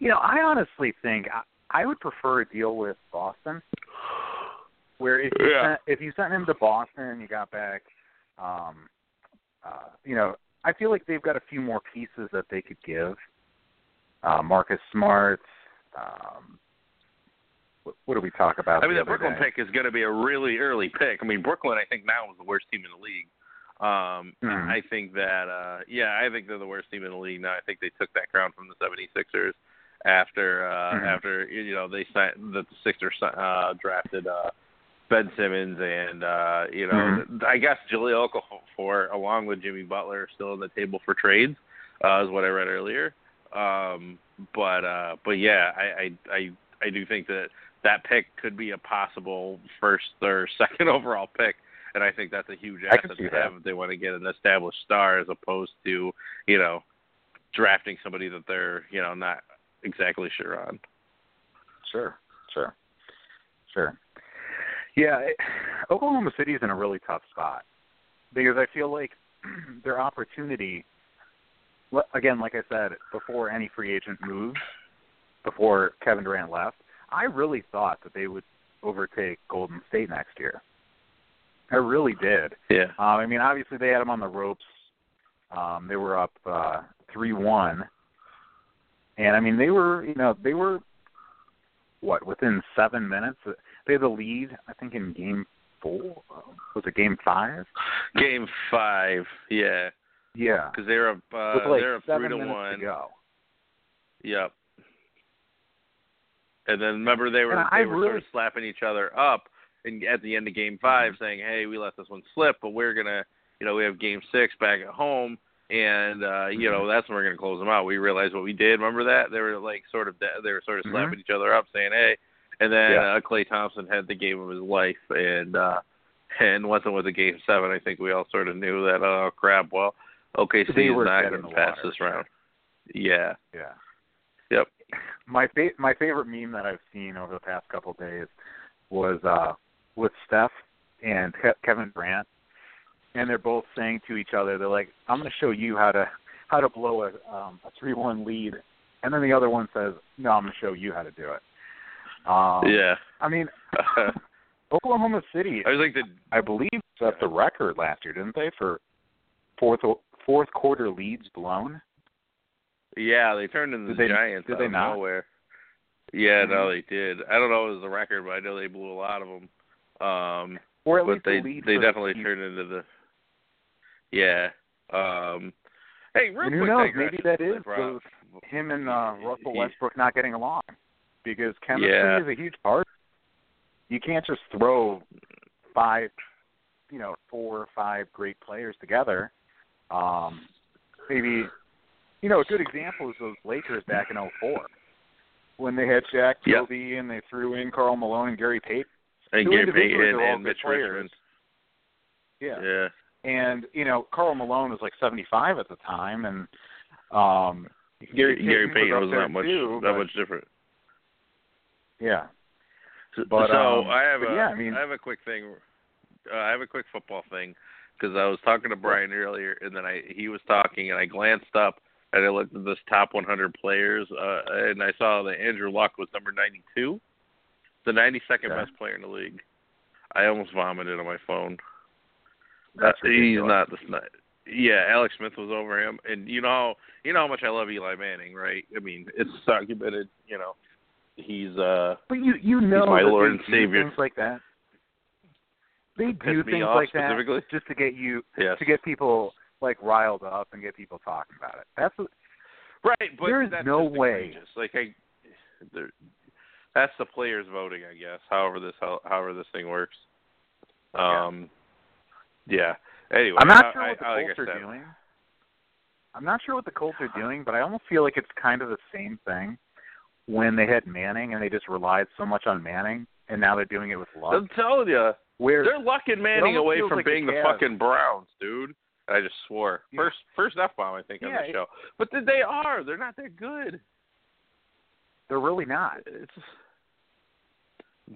Speaker 3: You know, I honestly think I, I would prefer a deal with Boston, where if you
Speaker 2: Yeah.
Speaker 3: sent, if you sent him to Boston and you got back, um, uh, you know, I feel like they've got a few more pieces that they could give. Uh, Marcus Smart. Um, what, what did we talk about?
Speaker 2: I mean,
Speaker 3: the
Speaker 2: Brooklyn
Speaker 3: day?
Speaker 2: pick is going to be a really early pick. I mean, Brooklyn, I think now is the worst team in the league. Um,
Speaker 3: Mhm.
Speaker 2: I think that, uh, yeah, I think they're the worst team in the league now. I think they took that crown from the 76ers after, uh,
Speaker 3: Mhm.
Speaker 2: after you know they signed that the Sixers uh, drafted uh, Ben Simmons and uh, you know
Speaker 3: Mhm.
Speaker 2: I guess Jahlil Okafor along with Jimmy Butler are still on the table for trades, uh, is what I read earlier. Um, but uh, but yeah, I, I I I do think that that pick could be a possible first or second overall pick, and I think that's a huge asset to
Speaker 3: that.
Speaker 2: have if they want to get an established star as opposed to you know drafting somebody that they're you know not exactly sure on.
Speaker 3: Sure, sure, sure. Yeah, it, Oklahoma City is in a really tough spot because I feel like their opportunity, again, like I said, before any free agent moves, before Kevin Durant left, I really thought that they would overtake Golden State next year. I really did.
Speaker 2: Yeah.
Speaker 3: Um, I mean, obviously they had them on the ropes. Um, they were up uh three one, and I mean they were, you know, they were what within seven minutes. They had the lead, I think, in game four. Was it game five?
Speaker 2: Game five, yeah,
Speaker 3: Yeah,
Speaker 2: because they're up uh,
Speaker 3: like
Speaker 2: they're up three to one.
Speaker 3: to.
Speaker 2: Yep. And then remember they were
Speaker 3: And I
Speaker 2: they were sort of slapping each other up, and at the end of Game 5 saying, "Hey, we let this one slip, but we're gonna, you know, we have Game Six back at home, and uh, you know that's when we're gonna close them out." We realized what we did. Remember that they were like sort of they were sort of
Speaker 3: Mhm.
Speaker 2: slapping each other up, saying, "Hey," and then
Speaker 3: Yeah.
Speaker 2: uh, Klay Thompson had the game of his life, and uh, and once it was a Game Seven, I think we all sort of knew that. Oh crap! Well, OKC
Speaker 3: They
Speaker 2: is not going to pass
Speaker 3: water.
Speaker 2: this round. Yeah.
Speaker 3: Yeah.
Speaker 2: Yep.
Speaker 3: My fa- my favorite meme that I've seen over the past couple of days was uh with Steph and Ke- Kevin Durant, and they're both saying to each other, they're like, "I'm going to show you how to how to blow a um, a three one lead," and then the other one says, "No, I'm going to show you how to do it." Um,
Speaker 2: yeah.
Speaker 3: I mean, Oklahoma City,
Speaker 2: I was like the
Speaker 3: I believe, set the record last year, didn't they, for fourth fourth quarter leads blown?
Speaker 2: Yeah, they turned into
Speaker 3: Did
Speaker 2: the
Speaker 3: they-
Speaker 2: Giants
Speaker 3: did
Speaker 2: out
Speaker 3: they
Speaker 2: of
Speaker 3: not?
Speaker 2: nowhere. Yeah, no,
Speaker 3: Mhm.
Speaker 2: they did. I don't know if it was the record, but I know they blew a lot of them. Um,
Speaker 3: Or at
Speaker 2: but
Speaker 3: least
Speaker 2: they
Speaker 3: the lead
Speaker 2: they
Speaker 3: the
Speaker 2: definitely
Speaker 3: season.
Speaker 2: turned into the. Yeah. Um, hey, real
Speaker 3: And who
Speaker 2: quick
Speaker 3: knows? Maybe that is
Speaker 2: since I
Speaker 3: is
Speaker 2: brought up-
Speaker 3: him and uh, Russell
Speaker 2: He-
Speaker 3: Westbrook not getting along because chemistry
Speaker 2: Yeah.
Speaker 3: is a huge part. You can't just throw five, you know, four or five great players together. Um, maybe, you know, a good example is those Lakers back in '04 when they had Shaq. Kobe, and they threw in Karl Malone and Gary Payton.
Speaker 2: and Gary Payton and Mitch
Speaker 3: players.
Speaker 2: Richmond.
Speaker 3: Yeah.
Speaker 2: Yeah.
Speaker 3: And you know, Karl Malone was like 75 at the time, and um,
Speaker 2: Gary Gary Payton was not much
Speaker 3: too,
Speaker 2: not
Speaker 3: but-
Speaker 2: much different.
Speaker 3: Yeah.
Speaker 2: So,
Speaker 3: But,
Speaker 2: so
Speaker 3: um,
Speaker 2: I have a
Speaker 3: yeah, I mean-
Speaker 2: have a quick thing. Uh, I have a quick football thing because I was talking to Brian earlier, and then I he was talking, and I glanced up and I looked at this top 100 players, uh, and I saw that Andrew Luck was number 92, the 92nd
Speaker 3: Okay.
Speaker 2: best player in the league. I almost vomited on my phone.
Speaker 3: That's
Speaker 2: Uh, he's not the Yeah, Alex Smith was over him, and you know, you know how much I love Eli Manning, right? I mean, it's documented. You know, he's uh
Speaker 3: But you you know
Speaker 2: my Lord and Savior.
Speaker 3: things like that. They do things like that just to get you
Speaker 2: yes.
Speaker 3: to get people like riled up and get people talking about it. That's what,
Speaker 2: Right, but
Speaker 3: There is no way.
Speaker 2: egregious. Like I, there, that's the players voting, I guess. However this how, however this thing works. Um, yeah. Anyway,
Speaker 3: I'm not
Speaker 2: I,
Speaker 3: sure what the
Speaker 2: I, like
Speaker 3: Colts
Speaker 2: I
Speaker 3: are doing. I'm not sure what the Colts are doing, but I almost feel like it's kind of the same thing when they had Manning and they just relied so much on Manning, and now they're doing it with Love.
Speaker 2: I'm telling you, They're lucking Manning away from
Speaker 3: like
Speaker 2: being the fucking Browns, dude. I just swore.
Speaker 3: Yeah.
Speaker 2: First, first f bomb I think on the show. But th- they are. They're not that good.
Speaker 3: They're really not.
Speaker 2: It's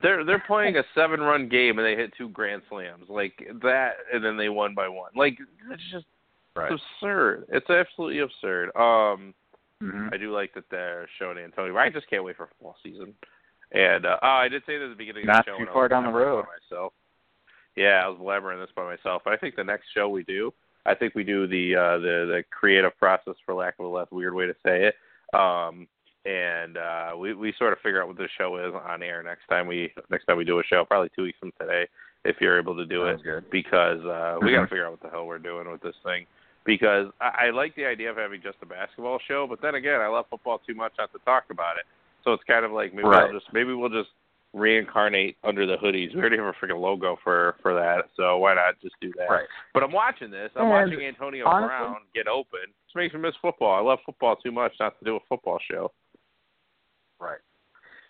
Speaker 2: they're they're playing a seven run game and they hit two grand slams like that, and then they won by one. Like it's just
Speaker 3: right.
Speaker 2: it's absurd. It's absolutely absurd. Um,
Speaker 3: mm-hmm.
Speaker 2: I do like that they're showing Antonio. I just can't wait for football season. And uh, oh, I did say this at the beginning
Speaker 3: Not
Speaker 2: of the show. Not too
Speaker 3: far down the road.
Speaker 2: Myself. Yeah, I was blabbering this by myself. But I think the next show we do, I think we do the uh, the the creative process, for lack of a less weird way to say it. Um, and uh, we we sort of figure out what the show is on air next time we next time we do a show, probably two weeks from today, if you're able to do
Speaker 3: Sounds
Speaker 2: it,
Speaker 3: good.
Speaker 2: because uh, we got to
Speaker 3: Mhm.
Speaker 2: figure out what the hell we're doing with this thing. Because I, I like the idea of having just a basketball show, but then again, I love football too much not to talk about it. So it's kind of like maybe
Speaker 3: Right.
Speaker 2: we'll just maybe we'll just reincarnate under the hoodies. We already have a freaking logo for for that, so why not just do that?
Speaker 3: Right.
Speaker 2: But I'm watching this. I'm
Speaker 3: And
Speaker 2: watching Antonio
Speaker 3: honestly-
Speaker 2: Brown get open. It makes me miss football. I love football too much not to do a football show.
Speaker 3: Right.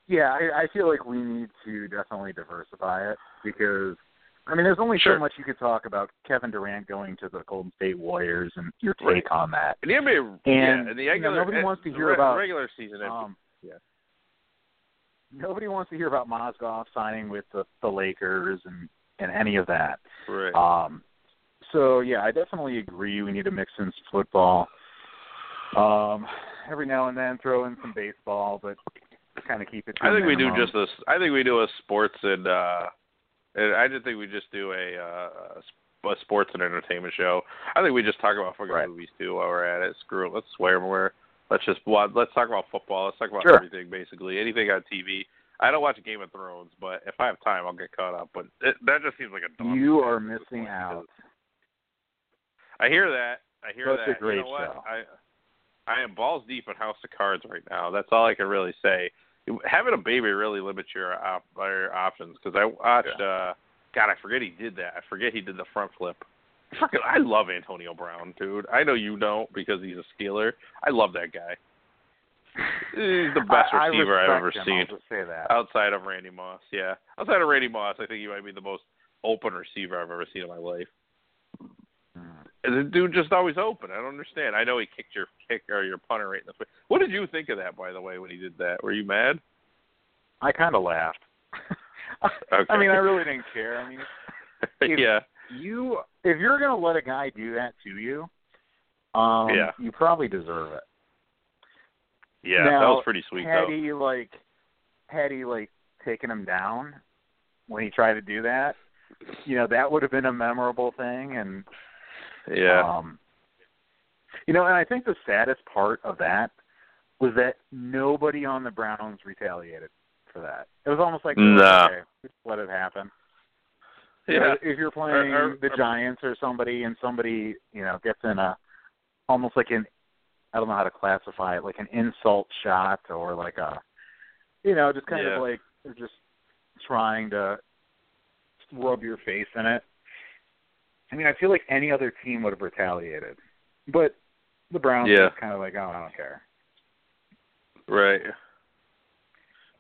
Speaker 3: Yeah, I, I feel like we need to definitely diversify it because I mean, there's only
Speaker 2: Sure.
Speaker 3: so much you could talk about Kevin Durant going to the Golden State Warriors and your take
Speaker 2: Right.
Speaker 3: on that.
Speaker 2: And the NBA,
Speaker 3: And,
Speaker 2: yeah, and the
Speaker 3: you know,
Speaker 2: regular,
Speaker 3: nobody
Speaker 2: and
Speaker 3: wants to
Speaker 2: the
Speaker 3: hear
Speaker 2: re-
Speaker 3: about,
Speaker 2: regular season.
Speaker 3: Um,
Speaker 2: yeah.
Speaker 3: Nobody wants to hear about Mozgov signing with the, the Lakers and and any of that.
Speaker 2: right.
Speaker 3: Um, so yeah, I definitely agree. We need to mix in some football. Um, every now and then throw in some baseball, but kind of keep it.
Speaker 2: I think we do just I think we do a sports and. uh and I just think we just do a, uh, a a sports and entertainment show. I think we just talk about fucking
Speaker 3: Right.
Speaker 2: movies too while we're at it. Screw it. Let's swear more. Let's just let's talk about football. Let's talk about
Speaker 3: Sure.
Speaker 2: everything basically. Anything on TV. I don't watch Game of Thrones, but if I have time, I'll get caught up. But it, that just seems like a
Speaker 3: You are missing out.
Speaker 2: I hear that. I hear
Speaker 3: Such a
Speaker 2: that.
Speaker 3: great
Speaker 2: you know what?
Speaker 3: show.
Speaker 2: I I am balls deep in House of Cards right now. That's all I can really say. Having a baby really limits your op- your options because I watched. uh God, I forget he did that. I forget he did the front flip. Fucking, I love Antonio Brown, dude. I know you don't because he's a Steeler. I love that guy. He's the best
Speaker 3: I, I
Speaker 2: receiver I've ever
Speaker 3: respect
Speaker 2: seen
Speaker 3: I'll just say that.
Speaker 2: outside of Randy Moss. Yeah, outside of Randy Moss, I think he might be the most open receiver I've ever seen in my life.
Speaker 3: Mm.
Speaker 2: The dude just always open. I don't understand. I know he kicked your kick or your punter right in the face. What did you think of that, by the way, when he did that? Were you mad?
Speaker 3: I kind of laughed.
Speaker 2: Okay.
Speaker 3: I mean, I really didn't care. I mean,
Speaker 2: yeah.
Speaker 3: You if you're gonna let a guy do that to you, um,
Speaker 2: Yeah.
Speaker 3: you probably deserve it.
Speaker 2: Yeah, that
Speaker 3: Now,
Speaker 2: was pretty sweet
Speaker 3: had
Speaker 2: though.
Speaker 3: he like had he like taken him down when he tried to do that, you know, that would have been a memorable thing and
Speaker 2: Yeah.
Speaker 3: um you know, and I think the saddest part of that was that nobody on the Browns retaliated for that. It was almost like
Speaker 2: No.
Speaker 3: okay, just let it happen.
Speaker 2: Yeah.
Speaker 3: if you're playing
Speaker 2: Or- or-
Speaker 3: the Giants or somebody and somebody, you know, gets in a almost like an I don't know how to classify it, like an insult shot or like a you know, just kind
Speaker 2: Yeah.
Speaker 3: of like they're just trying to rub your face in it. I mean, I feel like any other team would have retaliated. But the Browns
Speaker 2: Yeah.
Speaker 3: are kind of like, oh, I don't care.
Speaker 2: Right.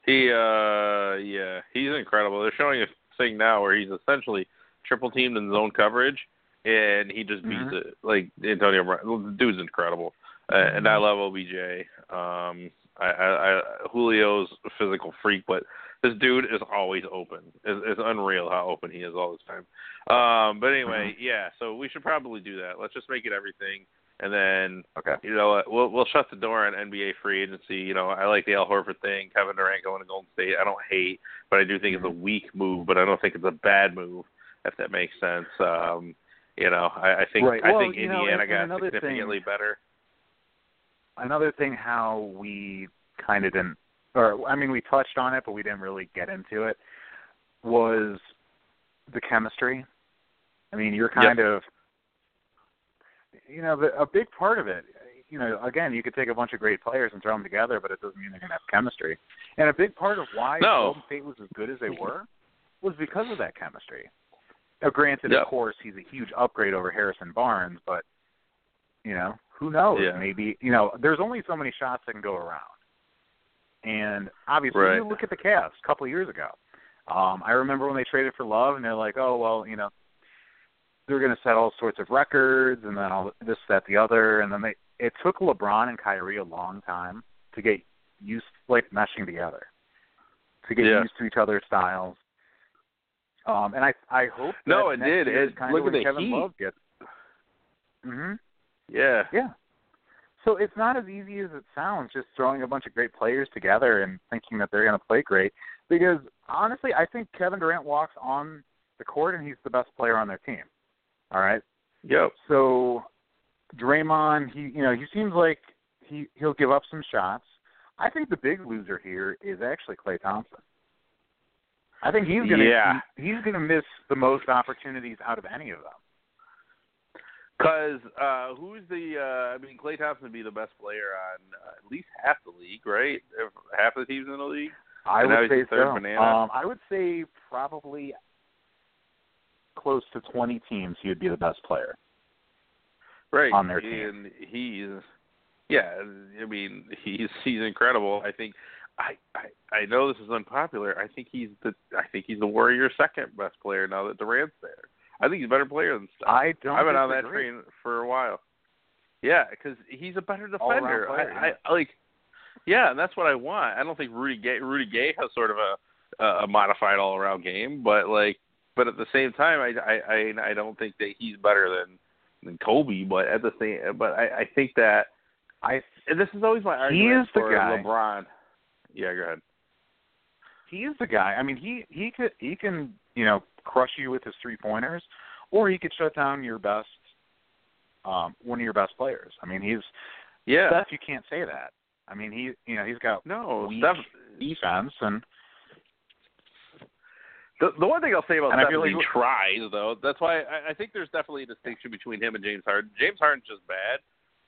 Speaker 2: He uh yeah, he's incredible. They're showing a thing now where he's essentially triple teamed in zone coverage and he just beats
Speaker 3: Mhm.
Speaker 2: it. Like Antonio Brown the dude's incredible. Uh, and I love OBJ. Um I, I, I Julio's a physical freak, but this dude is always open. It's, it's unreal how open he is all the time. Um, but anyway, yeah. So we should probably do that. Let's just make it everything, and then
Speaker 3: Okay.
Speaker 2: you know, what, we'll we'll shut the door on NBA free agency. You know, I like the Al Horford thing, Kevin Durant going to Golden State. I don't hate, but I do think it's a weak move. But I don't think it's a bad move, if that makes sense. Um, you know, I, I think
Speaker 3: Right.
Speaker 2: I
Speaker 3: Well,
Speaker 2: think
Speaker 3: you know,
Speaker 2: Indiana
Speaker 3: and- and
Speaker 2: got
Speaker 3: another thing-
Speaker 2: significantly better.
Speaker 3: another thing how we kind of didn't or I mean we touched on it but we didn't really get into it was the chemistry. I mean, you're kind of you know, the, a big part of it, you know, again, you could take a bunch of great players and throw them together, but it doesn't mean they're going to have chemistry. And a big part of why
Speaker 2: No.
Speaker 3: Golden State was as good as they were was because of that chemistry. Now, granted,
Speaker 2: Yep.
Speaker 3: of course, he's a huge upgrade over Harrison Barnes, but you know, who knows?
Speaker 2: Yeah.
Speaker 3: Maybe you know, there's only so many shots that can go around. And obviously,
Speaker 2: Right.
Speaker 3: you look at the Cavs a couple of years ago. Um, I remember when they traded for Love, and they're like, "Oh well, you know, they're going to set all sorts of records, and then all this, that, the other." And then they it took LeBron and Kyrie a long time to get used like meshing together to get
Speaker 2: Yeah.
Speaker 3: used to each other's styles. Um, and I I hope that
Speaker 2: No, it did. It-
Speaker 3: kind
Speaker 2: look
Speaker 3: of
Speaker 2: at the
Speaker 3: Kevin
Speaker 2: Heat.
Speaker 3: Love gets. hmm
Speaker 2: Yeah.
Speaker 3: Yeah. So it's not as easy as it sounds just throwing a bunch of great players together and thinking that they're going to play great. Because honestly, I think Kevin Durant walks on the court and he's the best player on their team. All right.
Speaker 2: Yep.
Speaker 3: So Draymond, he you know he seems like he he'll give up some shots. I think the big loser here is actually Klay Thompson. I think he's gonna
Speaker 2: Yeah.
Speaker 3: he, he's gonna miss the most opportunities out of any of them.
Speaker 2: Because uh, who's the? Uh, I mean, Klay Thompson would be the best player on uh, at least half the league, right? If half the teams in the league.
Speaker 3: I
Speaker 2: And
Speaker 3: would say
Speaker 2: third
Speaker 3: so. Um, I would say probably close to 20 teams he would be the best player.
Speaker 2: right
Speaker 3: on their team.
Speaker 2: and he's yeah i mean he's he's incredible i think i i i know this is unpopular i think he's the i think he's the warriors second best player now that durant's there i think he's a better player than Steph.
Speaker 3: I don't.
Speaker 2: i've been on that train for a while yeah because he's a better defender
Speaker 3: player,
Speaker 2: I, I like yeah and that's what i want i don't think rudy gay rudy gay has sort of a a modified all around game but like but at the same time i i i, I don't think that he's better than than Kobe, but at the same, but I, I think that
Speaker 3: I
Speaker 2: this is always my
Speaker 3: He
Speaker 2: argument
Speaker 3: is the
Speaker 2: for
Speaker 3: guy.
Speaker 2: LeBron. Yeah, go ahead.
Speaker 3: he is the guy. I mean, he he could he can you know crush you with his three pointers, or he could shut down your best um one of your best players. I mean, he's
Speaker 2: Yeah,
Speaker 3: Steph. You can't say that. I mean, he you know he's got
Speaker 2: no,
Speaker 3: weak
Speaker 2: Steph.
Speaker 3: defense and
Speaker 2: The, the one thing I'll say about
Speaker 3: And feel
Speaker 2: is he tries, though. That's why I, I think there's definitely a distinction between him and James Harden. James Harden's just bad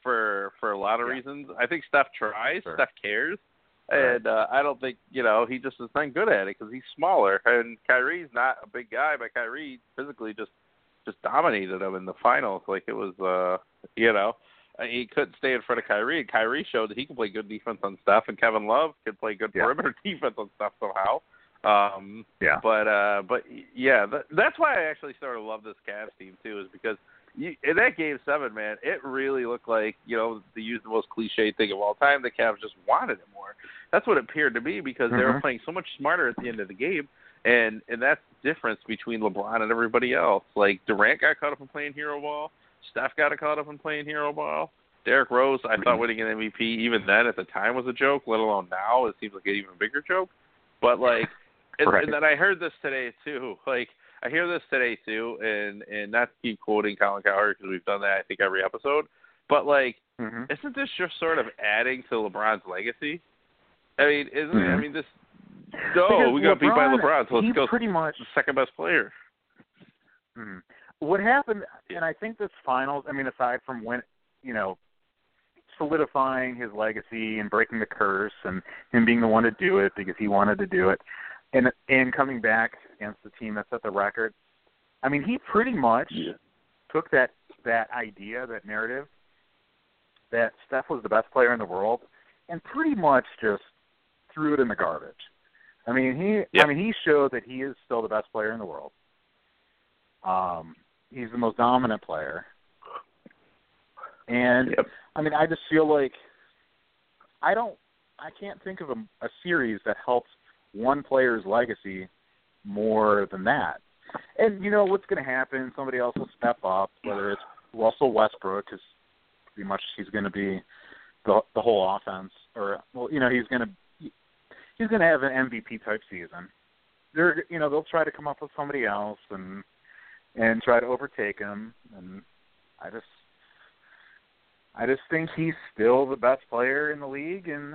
Speaker 2: for for a lot of
Speaker 3: Yeah.
Speaker 2: reasons. I think Steph tries.
Speaker 3: Sure.
Speaker 2: Steph cares.
Speaker 3: Right.
Speaker 2: And uh, I don't think you know he just is not good at it because he's smaller. And Kyrie's not a big guy, but Kyrie physically just just dominated him in the finals. Like it was, uh, you know, uh, he couldn't stay in front of Kyrie. And Kyrie showed that he can play good defense on Steph, and Kevin Love could play good
Speaker 3: Yeah.
Speaker 2: perimeter defense on Steph somehow. Um,
Speaker 3: yeah.
Speaker 2: but uh, but yeah, that, that's why I actually sort of love this Cavs team too, is because you, in that game seven, man, it really looked like you know to use the most cliche thing of all time, the Cavs just wanted it more. That's what it appeared to be because they were
Speaker 3: Mhm.
Speaker 2: playing so much smarter at the end of the game, and and that's the difference between LeBron and everybody else. Like Durant got caught up in playing hero ball, Steph got caught up in playing hero ball. Derrick Rose, I thought winning an MVP even then at the time was a joke, let alone now it seems like an even bigger joke. But like and,
Speaker 3: Right.
Speaker 2: and then I heard this today too. Like I hear this today too, and and not to keep quoting Colin Cowherd because we've done that I think every episode. But like,
Speaker 3: hmm
Speaker 2: isn't this just sort of adding to LeBron's legacy? I mean, isn't it? I mean, this. No,
Speaker 3: Because
Speaker 2: we got beat by
Speaker 3: LeBron,
Speaker 2: LeBron, so let's go
Speaker 3: pretty much
Speaker 2: the second best player.
Speaker 3: Mhm. What happened, and I think this finals. I mean, aside from when you know solidifying his legacy and breaking the curse, and him being the one to do it because he wanted to do it, and and coming back against the team that set the record. I mean, he pretty much took that that idea, that narrative, that Steph was the best player in the world, and pretty much just threw it in the garbage. I mean, he
Speaker 2: Yep.
Speaker 3: I mean, he showed that he is still the best player in the world. Um, he's the most dominant player. And
Speaker 2: Yep.
Speaker 3: I mean, I just feel like I don't I can't think of a, a series that helps one player's legacy more than that. And you know what's going to happen? Somebody else will step up, whether it's Russell Westbrook, because pretty much he's going to be the the whole offense, or well, you know, he's going to he's going to have an MVP type season. They're you know they'll try to come up with somebody else and and try to overtake him, and I just I just think he's still the best player in the league, and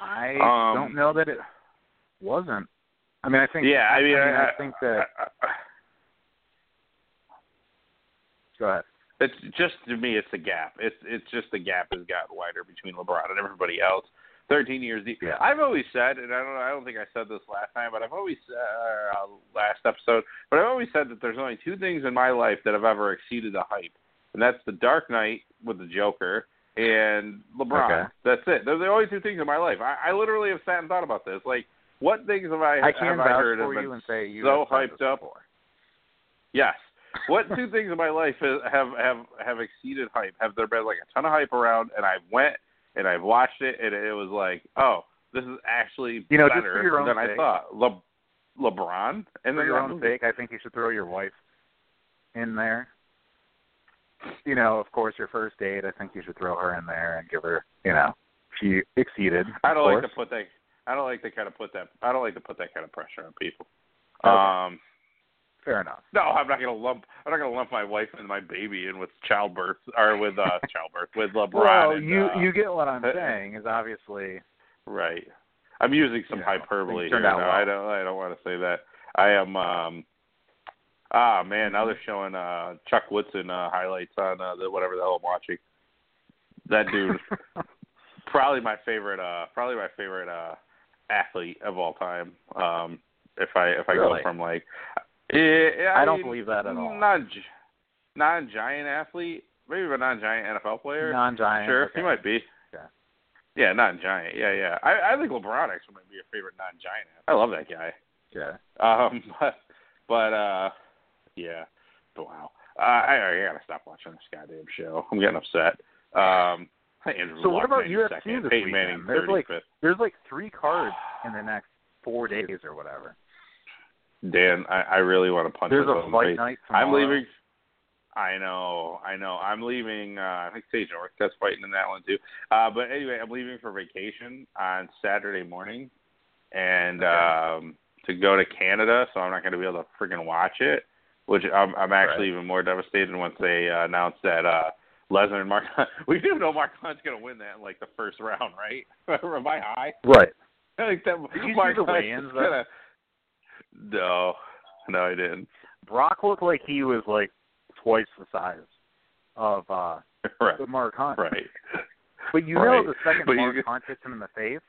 Speaker 3: I
Speaker 2: Um,
Speaker 3: don't know that it wasn't. I mean, I think.
Speaker 2: Yeah, I mean,
Speaker 3: I, think that.
Speaker 2: I- I-
Speaker 3: Go ahead.
Speaker 2: It's just to me, it's the gap. It's it's just the gap has gotten wider between LeBron and everybody else. Thirteen years deep.
Speaker 3: Yeah.
Speaker 2: I've always said, and I don't I don't think I said this last time, but I've always uh, last episode, but I've always said that there's only two things in my life that have ever exceeded the hype, and that's the Dark Knight with the Joker and LeBron.
Speaker 3: Okay.
Speaker 2: That's it. They're the only two things in my life. I, I literally have sat and thought about this. Like, what things have I
Speaker 3: I can
Speaker 2: have I heard
Speaker 3: for
Speaker 2: have
Speaker 3: you
Speaker 2: been
Speaker 3: and say you
Speaker 2: so hyped up?
Speaker 3: before.
Speaker 2: Yes. What two things in my life have have have exceeded hype? Have there been like a ton of hype around, and I went and I've watched it, and it was like, oh, this is actually
Speaker 3: You know,
Speaker 2: better
Speaker 3: for your own
Speaker 2: than I thought. Le- LeBron, and
Speaker 3: For
Speaker 2: then
Speaker 3: your own sake, I think you should throw your wife in there. You know, of course, your first date. I think you should throw her in there and give her, you know, she exceeded.
Speaker 2: I don't like
Speaker 3: course.
Speaker 2: to put that. I don't like to kind of put that. I don't like to put that kind of pressure on people.
Speaker 3: Okay.
Speaker 2: Um,
Speaker 3: Fair enough.
Speaker 2: no, I'm not gonna lump. I'm not gonna lump my wife and my baby in with childbirth or with uh childbirth with LeBron.
Speaker 3: Well,
Speaker 2: and,
Speaker 3: you
Speaker 2: uh,
Speaker 3: you get what I'm
Speaker 2: uh,
Speaker 3: saying is obviously
Speaker 2: Right. I'm using some
Speaker 3: You know,
Speaker 2: hyperbole here.
Speaker 3: Well.
Speaker 2: I don't. I don't want to say that. I am. um Ah man, now they're showing uh Chuck Woodson uh highlights on uh, the whatever the hell I'm watching. That dude, probably my favorite. uh Probably my favorite uh athlete of all time. Um If I if I
Speaker 3: Really?
Speaker 2: go from like, yeah,
Speaker 3: I don't
Speaker 2: mean,
Speaker 3: believe that at all.
Speaker 2: Non non giant athlete, maybe a non giant NFL player.
Speaker 3: non-giant.
Speaker 2: Sure,
Speaker 3: okay.
Speaker 2: he might be.
Speaker 3: Okay.
Speaker 2: Yeah, non-giant. Yeah, yeah. I I think LeBron actually might be a favorite non-giant. I love that guy.
Speaker 3: Yeah.
Speaker 2: Um, but but uh, yeah. But wow. Uh, I I gotta stop watching this goddamn show. I'm getting upset. Um, Andrew
Speaker 3: So what
Speaker 2: Luck,
Speaker 3: about UFC
Speaker 2: 92nd,
Speaker 3: this
Speaker 2: Peyton
Speaker 3: weekend?
Speaker 2: Manning,
Speaker 3: There's like there's like three cards in the next four days or whatever.
Speaker 2: Dan, I, I really want to punch
Speaker 3: There's a fight night tomorrow.
Speaker 2: I'm leaving. I know, I know. I'm leaving. Uh, I think Sage Northcutt's fighting in that one too. Uh, but anyway, I'm leaving for vacation on Saturday morning, and
Speaker 3: Okay.
Speaker 2: um, to go to Canada. So I'm not going to be able to freaking watch it. Which I'm, I'm actually even more devastated once they uh, announced that uh, Lesnar and Mark. we do know Mark Hunt's going to win that in like the first round, right? Am I high?
Speaker 3: Right.
Speaker 2: I think that
Speaker 3: Did you see the
Speaker 2: Hunt
Speaker 3: weigh-ins,
Speaker 2: gonna- No, no, I didn't.
Speaker 3: Brock looked like he was like twice the size of uh
Speaker 2: Right,
Speaker 3: Mark Hunt.
Speaker 2: right.
Speaker 3: But you
Speaker 2: Right.
Speaker 3: know the second
Speaker 2: But
Speaker 3: Mark Hunt hits him in the face,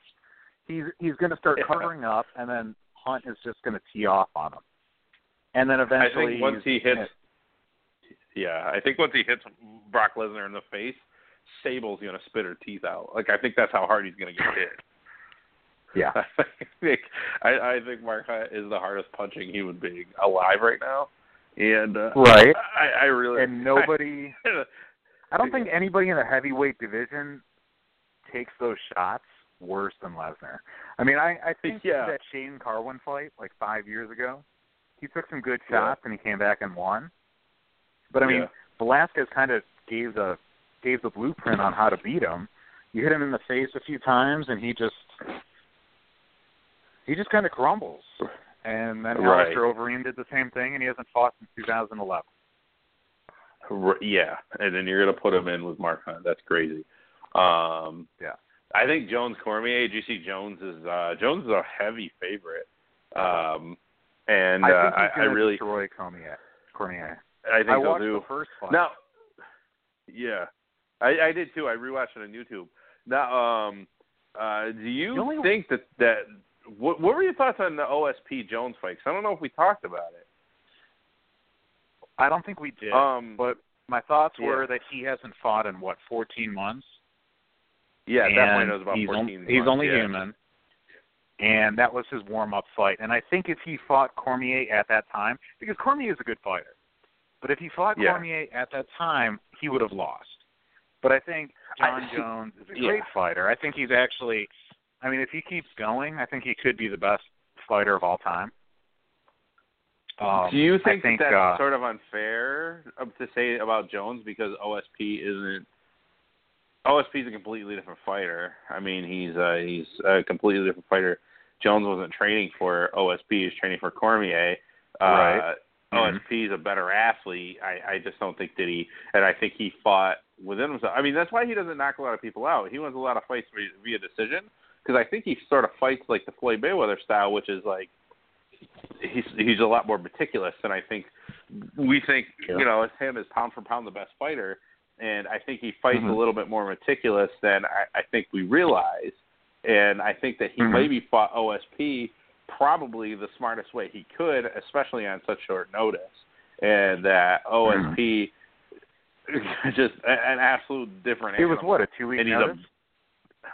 Speaker 3: he's he's gonna start
Speaker 2: Yeah.
Speaker 3: covering up and then Hunt is just gonna tee off on him. And then eventually.
Speaker 2: I think once he hits, yeah, I think once he hits Brock Lesnar in the face, Sable's gonna spit her teeth out. Like I think that's how hard he's gonna get hit.
Speaker 3: Yeah.
Speaker 2: I think I, I think Mark Hunt is the hardest punching human being alive right now, and uh,
Speaker 3: Right.
Speaker 2: I, I really
Speaker 3: And nobody
Speaker 2: I,
Speaker 3: I don't think anybody in the heavyweight division takes those shots worse than Lesnar. I mean, I I think
Speaker 2: Yeah.
Speaker 3: that Shane Carwin fight like five years ago, he took some good
Speaker 2: Yeah.
Speaker 3: shots and he came back and won. But I mean,
Speaker 2: Yeah.
Speaker 3: Velasquez kind of gave the gave the blueprint on how to beat him. You hit him in the face a few times and he just he just kind of crumbles. And then
Speaker 2: Right.
Speaker 3: Alistair Overeem did the same thing, and he hasn't fought since 2011.
Speaker 2: Yeah, and then you're gonna put him in with Mark Hunt. That's crazy. Um,
Speaker 3: Yeah.
Speaker 2: I think Jones Cormier. GC Jones is uh, Jones is a heavy favorite, um, and
Speaker 3: I
Speaker 2: uh, I, I really
Speaker 3: destroy Cormier. Cormier.
Speaker 2: I think
Speaker 3: I
Speaker 2: he'll
Speaker 3: watched
Speaker 2: do.
Speaker 3: the first fight.
Speaker 2: Now, yeah, I, I did too. I rewatched it on YouTube. Now, um, uh, do you
Speaker 3: only-
Speaker 2: think that that what, what were your thoughts on the OSP Jones fight? 'Cause I don't know if we talked about it.
Speaker 3: I don't think we did.
Speaker 2: Um,
Speaker 3: but my thoughts
Speaker 2: yeah.
Speaker 3: were that he hasn't fought in what 14 months.
Speaker 2: yeah,
Speaker 3: and
Speaker 2: definitely knows about
Speaker 3: he's
Speaker 2: 14.
Speaker 3: on- He's only
Speaker 2: yeah.
Speaker 3: human, and that was his warm-up fight. And I think if he fought Cormier at that time, because Cormier is a good fighter, but if he fought
Speaker 2: Yeah.
Speaker 3: Cormier at that time, he would have lost. But I think Jon
Speaker 2: I-
Speaker 3: Jones is a
Speaker 2: yeah.
Speaker 3: great fighter. I think he's actually, I mean, if he keeps going, I think he could be the best fighter of all time. Um,
Speaker 2: Do you think,
Speaker 3: think
Speaker 2: that
Speaker 3: uh,
Speaker 2: that's sort of unfair to say about Jones because OSP isn't? OSP is a completely different fighter. I mean, he's uh, he's a completely different fighter. Jones wasn't training for OSP; he was training for Cormier. Uh,
Speaker 3: Right.
Speaker 2: OSP is a better athlete. I, I just don't think that he, and I think he fought within himself. I mean, that's why he doesn't knock a lot of people out. He wins a lot of fights via, decision because I think he sort of fights like the Floyd Mayweather style, which is like he's he's a lot more meticulous than I think we think.
Speaker 3: Yeah.
Speaker 2: You know, him is pound for pound the best fighter, and I think he fights
Speaker 3: Mhm.
Speaker 2: a little bit more meticulous than I, I think we realize. And I think that he
Speaker 3: Mhm.
Speaker 2: maybe fought OSP probably the smartest way he could, especially on such short notice. And that OSP just an absolute different.
Speaker 3: it was what a two-week
Speaker 2: and he's
Speaker 3: notice.
Speaker 2: a.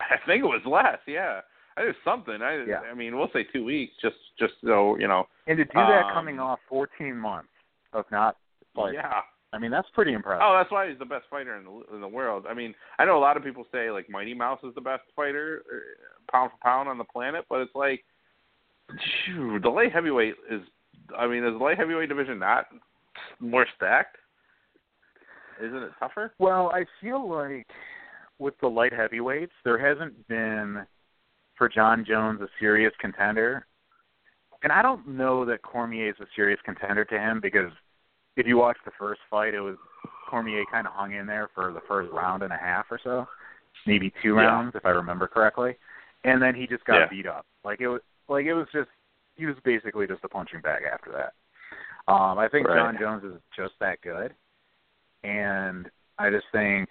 Speaker 2: I think it was less. Yeah, I think it was something. I
Speaker 3: Yeah.
Speaker 2: I mean, we'll say two weeks, just just so you know.
Speaker 3: And to do that
Speaker 2: Um,
Speaker 3: coming off 14 months of not fighting.
Speaker 2: Yeah,
Speaker 3: I mean, that's pretty impressive.
Speaker 2: Oh, that's why he's the best fighter in the in the world. I mean, I know a lot of people say like Mighty Mouse is the best fighter uh, pound for pound on the planet, but it's like, phew, the light heavyweight is. I mean, is the light heavyweight division not more stacked? Isn't it tougher?
Speaker 3: Well, I feel like with the light heavyweights, there hasn't been for Jon Jones a serious contender. And I don't know that Cormier is a serious contender to him because if you watch the first fight, it was Cormier kind of hung in there for the first round and a half or so, maybe two
Speaker 2: Yeah.
Speaker 3: rounds if I remember correctly, and then he just got
Speaker 2: Yeah.
Speaker 3: beat up. Like it was like it was just he was basically just a punching bag after that. Um, I think
Speaker 2: Right.
Speaker 3: Jon Jones is just that good, and I just think,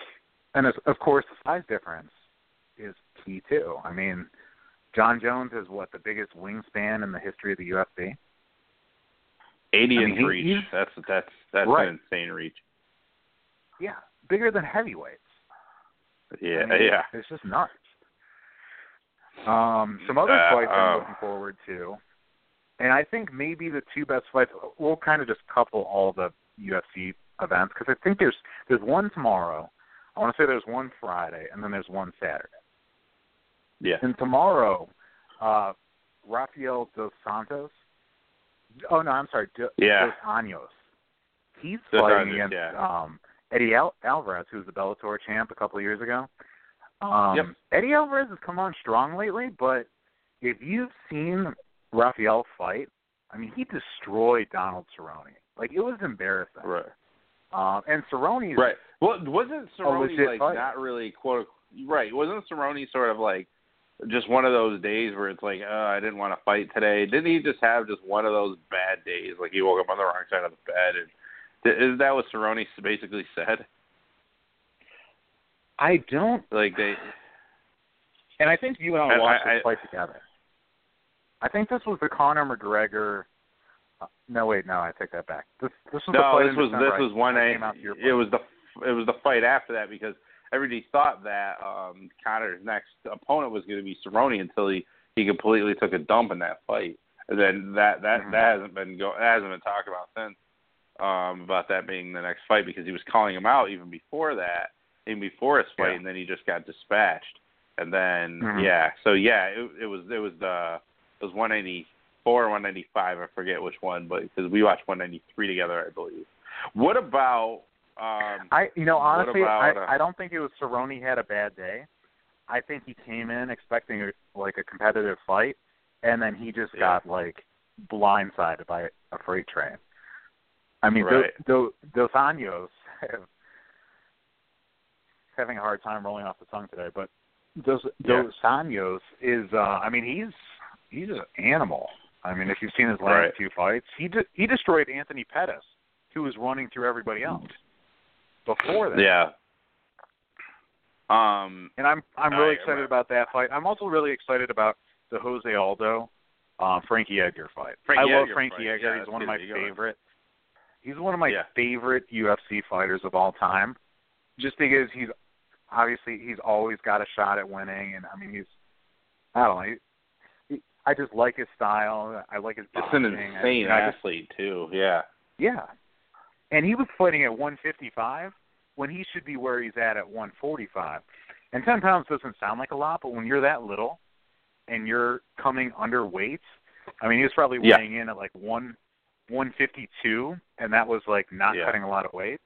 Speaker 3: and of- of course the size difference is key too. I mean, Jon Jones is what the biggest wingspan in the history of the UFC.
Speaker 2: Eighty
Speaker 3: I mean,
Speaker 2: inch reach. That's that's that's
Speaker 3: Right.
Speaker 2: an insane reach.
Speaker 3: Yeah, bigger than heavyweights.
Speaker 2: Yeah,
Speaker 3: I mean,
Speaker 2: yeah.
Speaker 3: It's just nuts. Um, some other
Speaker 2: Uh,
Speaker 3: fights I'm
Speaker 2: um,
Speaker 3: looking forward to, and I think maybe the two best fights. We'll kind of just couple all the UFC events because I think there's there's one tomorrow. I want to say there's one Friday, and then there's one Saturday.
Speaker 2: Yeah.
Speaker 3: And tomorrow, uh, Rafael dos Santos. Oh no, I'm sorry, Do-
Speaker 2: Yeah.
Speaker 3: dos Anjos. He's
Speaker 2: Dos
Speaker 3: fighting
Speaker 2: Anjos,
Speaker 3: against
Speaker 2: yeah.
Speaker 3: um, Eddie Al- Alvarez, who was the Bellator champ a couple of years ago. Um,
Speaker 2: Yep.
Speaker 3: Eddie Alvarez has come on strong lately, but if you've seen Rafael fight, I mean, he destroyed Donald Cerrone. Like it was embarrassing.
Speaker 2: Right.
Speaker 3: Um, and Cerrone's
Speaker 2: Right. Well, wasn't Cerrone like
Speaker 3: fighter.
Speaker 2: not really quote? Right. Wasn't Cerrone sort of like just one of those days where it's like, oh, I didn't want to fight today? Didn't he just have just one of those bad days? Like he woke up on the wrong side of the bed, and th- is that what Cerrone basically said?
Speaker 3: I don't
Speaker 2: Like they.
Speaker 3: And I think you and I watched
Speaker 2: I-
Speaker 3: this
Speaker 2: I-
Speaker 3: fight together. I think this was the Conor McGregor. Uh, no, wait, no, I take that back. This this was the
Speaker 2: No,
Speaker 3: fight
Speaker 2: this was
Speaker 3: December.
Speaker 2: this was one.
Speaker 3: I
Speaker 2: A,
Speaker 3: came out to your
Speaker 2: it was the it was the fight after that because everybody thought that um Conor's next opponent was going to be Cerrone until he he completely took a dump in that fight. And then that that
Speaker 3: Mhm.
Speaker 2: that hasn't been go that hasn't been talked about since um about that being the next fight because he was calling him out even before that, even before his fight,
Speaker 3: Yeah.
Speaker 2: and then he just got dispatched. And then
Speaker 3: Mhm.
Speaker 2: yeah, so yeah, it, it was it was the it was 184 or 195, I forget which one, but because we watched 193 together, I believe. What about um
Speaker 3: I, you know, honestly,
Speaker 2: about, uh,
Speaker 3: I I don't think it was Cerrone had a bad day. I think he came in expecting a, like a competitive fight, and then he just
Speaker 2: Yeah.
Speaker 3: got like blindsided by a freight train. I mean,
Speaker 2: Right.
Speaker 3: those, those Anjos have having a hard time rolling off the tongue today, but those
Speaker 2: Yeah.
Speaker 3: Dos Anjos is uh I mean he's he's an animal. I mean if you've seen his last
Speaker 2: Right.
Speaker 3: two fights, he de- he destroyed Anthony Pettis, who was running through everybody else before that.
Speaker 2: yeah. Um
Speaker 3: And I'm I'm really
Speaker 2: right,
Speaker 3: excited
Speaker 2: right.
Speaker 3: about that fight. I'm also really excited about the Jose Aldo uh, Frankie Edgar fight.
Speaker 2: Frankie
Speaker 3: I love Frankie
Speaker 2: fight.
Speaker 3: Edgar.
Speaker 2: Yeah,
Speaker 3: He's one of my
Speaker 2: good. You go.
Speaker 3: favorite. He's one of my
Speaker 2: Yeah.
Speaker 3: favorite UFC fighters of all time, just because he's obviously he's always got a shot at winning, and I mean he's I don't know. He, he, I just like his style. I like his
Speaker 2: It's an
Speaker 3: boxing. I-
Speaker 2: insane
Speaker 3: I just-
Speaker 2: athlete too. Yeah.
Speaker 3: yeah. And he was fighting at 155 when he should be where he's at at 145. And 10 pounds doesn't sound like a lot, but when you're that little and you're coming underweight, I mean, he was probably
Speaker 2: Yeah.
Speaker 3: weighing in at like one 152, and that was like not
Speaker 2: Yeah.
Speaker 3: cutting a lot of weight.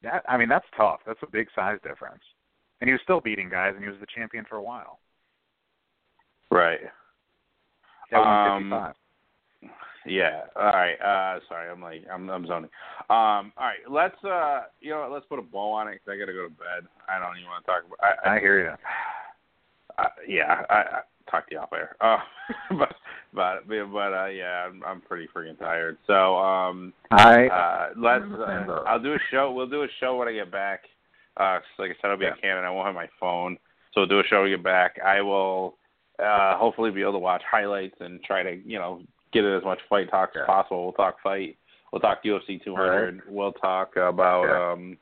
Speaker 3: That I mean, that's tough. That's a big size difference. And he was still beating guys, and he was the champion for a while.
Speaker 2: Right.
Speaker 3: At
Speaker 2: Um,
Speaker 3: 155.
Speaker 2: Yeah. All right. Uh sorry, I'm like I'm I'm zoning. Um all right, let's uh you know what, let's put a bow on it cuz I got to go to bed. I don't even want to talk about I, I,
Speaker 3: I hear you.
Speaker 2: uh, yeah, I, I talk to you off air. Uh, but but but uh, yeah, I'm I'm pretty freaking tired. So um,
Speaker 3: I
Speaker 2: uh, let's.
Speaker 3: I'm in the same
Speaker 2: Uh. I'll do a show. We'll do a show when I get back. Uh, 'cause like I said, I'll be
Speaker 3: Yeah.
Speaker 2: in Canada. I won't have my phone, so we'll do a show when we get back. I will uh, hopefully be able to watch highlights and try to you know get it as much fight talk as possible. We'll talk fight. We'll talk UFC 200. We'll talk about
Speaker 3: Yeah.
Speaker 2: um,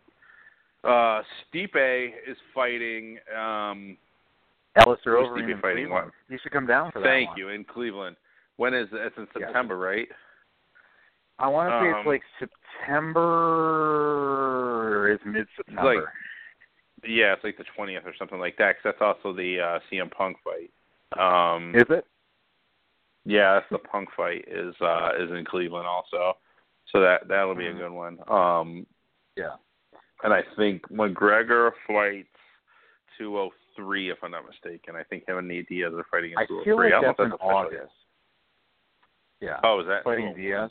Speaker 2: uh, Stipe is fighting. Um,
Speaker 3: Alistair Overeem
Speaker 2: Stipe fighting?
Speaker 3: Cleveland. You should come down for that
Speaker 2: Thank you in Cleveland. When is it? It's in
Speaker 3: Yeah.
Speaker 2: September, right?
Speaker 3: I want to say
Speaker 2: Um,
Speaker 3: it's like September It's mid September.
Speaker 2: Like- Yeah, it's like the twentieth or something like that. Because that's also the uh, CM Punk fight. Um,
Speaker 3: is it?
Speaker 2: Yeah, that's the Punk fight is uh, is in Cleveland also. So that that'll be a
Speaker 3: Mhm.
Speaker 2: good one. Um,
Speaker 3: Yeah.
Speaker 2: and I think McGregor fights two oh three, if I'm not mistaken. I think him and Nate Diaz are fighting in
Speaker 3: I
Speaker 2: two oh
Speaker 3: feel like
Speaker 2: I don't
Speaker 3: that's in. August. Yeah.
Speaker 2: Oh, is that
Speaker 3: fighting
Speaker 2: 201?
Speaker 3: Diaz.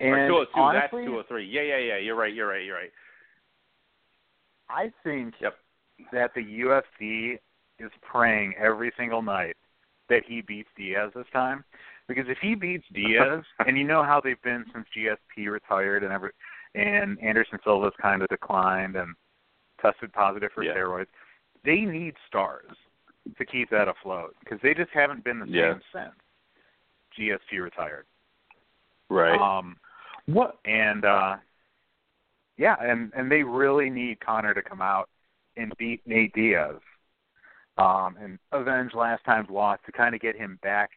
Speaker 2: Or
Speaker 3: And
Speaker 2: 202,
Speaker 3: honestly,
Speaker 2: that's 203. Yeah, yeah, yeah. You're right. You're right. You're right.
Speaker 3: I think
Speaker 2: Yep.
Speaker 3: that the UFC is praying every single night that he beats Diaz this time. Because if he beats Diaz, and you know how they've been since GSP retired and every, and Anderson Silva's kind of declined and tested positive for
Speaker 2: Yeah.
Speaker 3: steroids, they need stars to keep that afloat because they just haven't been the same
Speaker 2: Yeah.
Speaker 3: since GSP retired.
Speaker 2: Right.
Speaker 3: Um,
Speaker 2: what?
Speaker 3: and uh yeah, and and they really need Conor to come out and beat Nate Diaz, um, and avenge last time's loss to kind of get him back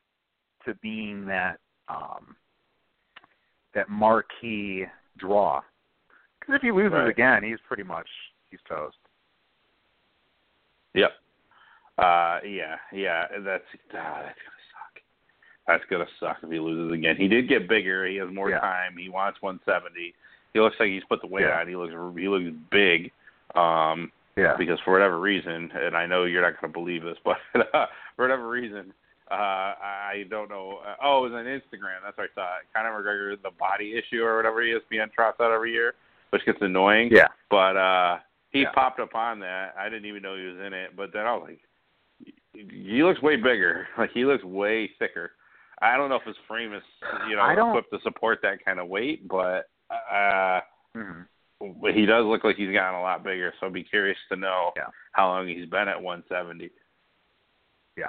Speaker 3: to being that um that marquee draw. Because if he loses
Speaker 2: Right.
Speaker 3: again, he's pretty much he's toast.
Speaker 2: Yep. Uh, yeah, yeah. That's ah, that's gonna suck. That's gonna suck if he loses again. He did get bigger. He has more
Speaker 3: Yeah.
Speaker 2: time. He wants 170. He looks like he's put the weight
Speaker 3: Yeah.
Speaker 2: on. He looks he looks big. Um,
Speaker 3: Yeah.
Speaker 2: because for whatever reason, and I know you're not going to believe this, but uh, for whatever reason, uh, I don't know. Uh, oh, it was on Instagram. That's where I saw. Conor McGregor, the body issue or whatever ESPN trots out every year, which gets annoying.
Speaker 3: Yeah.
Speaker 2: But uh he
Speaker 3: Yeah.
Speaker 2: popped up on that. I didn't even know he was in it. But then I was like, he looks way bigger. Like he looks way thicker. I don't know if his frame is you know equipped to support that kind of weight, but uh
Speaker 3: hmm
Speaker 2: but he does look like he's gotten a lot bigger. So I'd be curious to know
Speaker 3: Yeah.
Speaker 2: how long he's been at 170. Yeah.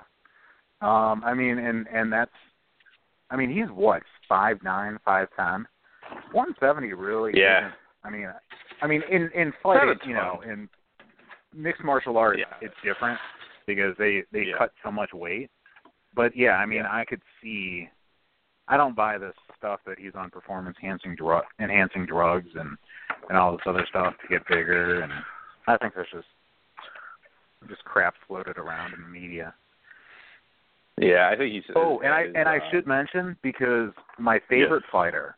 Speaker 3: Um, I mean, and and that's, I mean, he's what five nine, five ten, one seventy really.
Speaker 2: Yeah.
Speaker 3: isn't- I mean, I mean, in in
Speaker 2: a
Speaker 3: you know, in mixed martial arts,
Speaker 2: Yeah.
Speaker 3: it's different because they they
Speaker 2: Yeah.
Speaker 3: cut so much weight. But yeah, I mean. I could see. I don't buy this stuff that he's on performance enhancing drug enhancing drugs and and all this other stuff to get bigger and I think there's just just crap floated around in the media.
Speaker 2: Yeah, I think he's.
Speaker 3: Oh, and I and I
Speaker 2: uh,
Speaker 3: should mention because my favorite fighter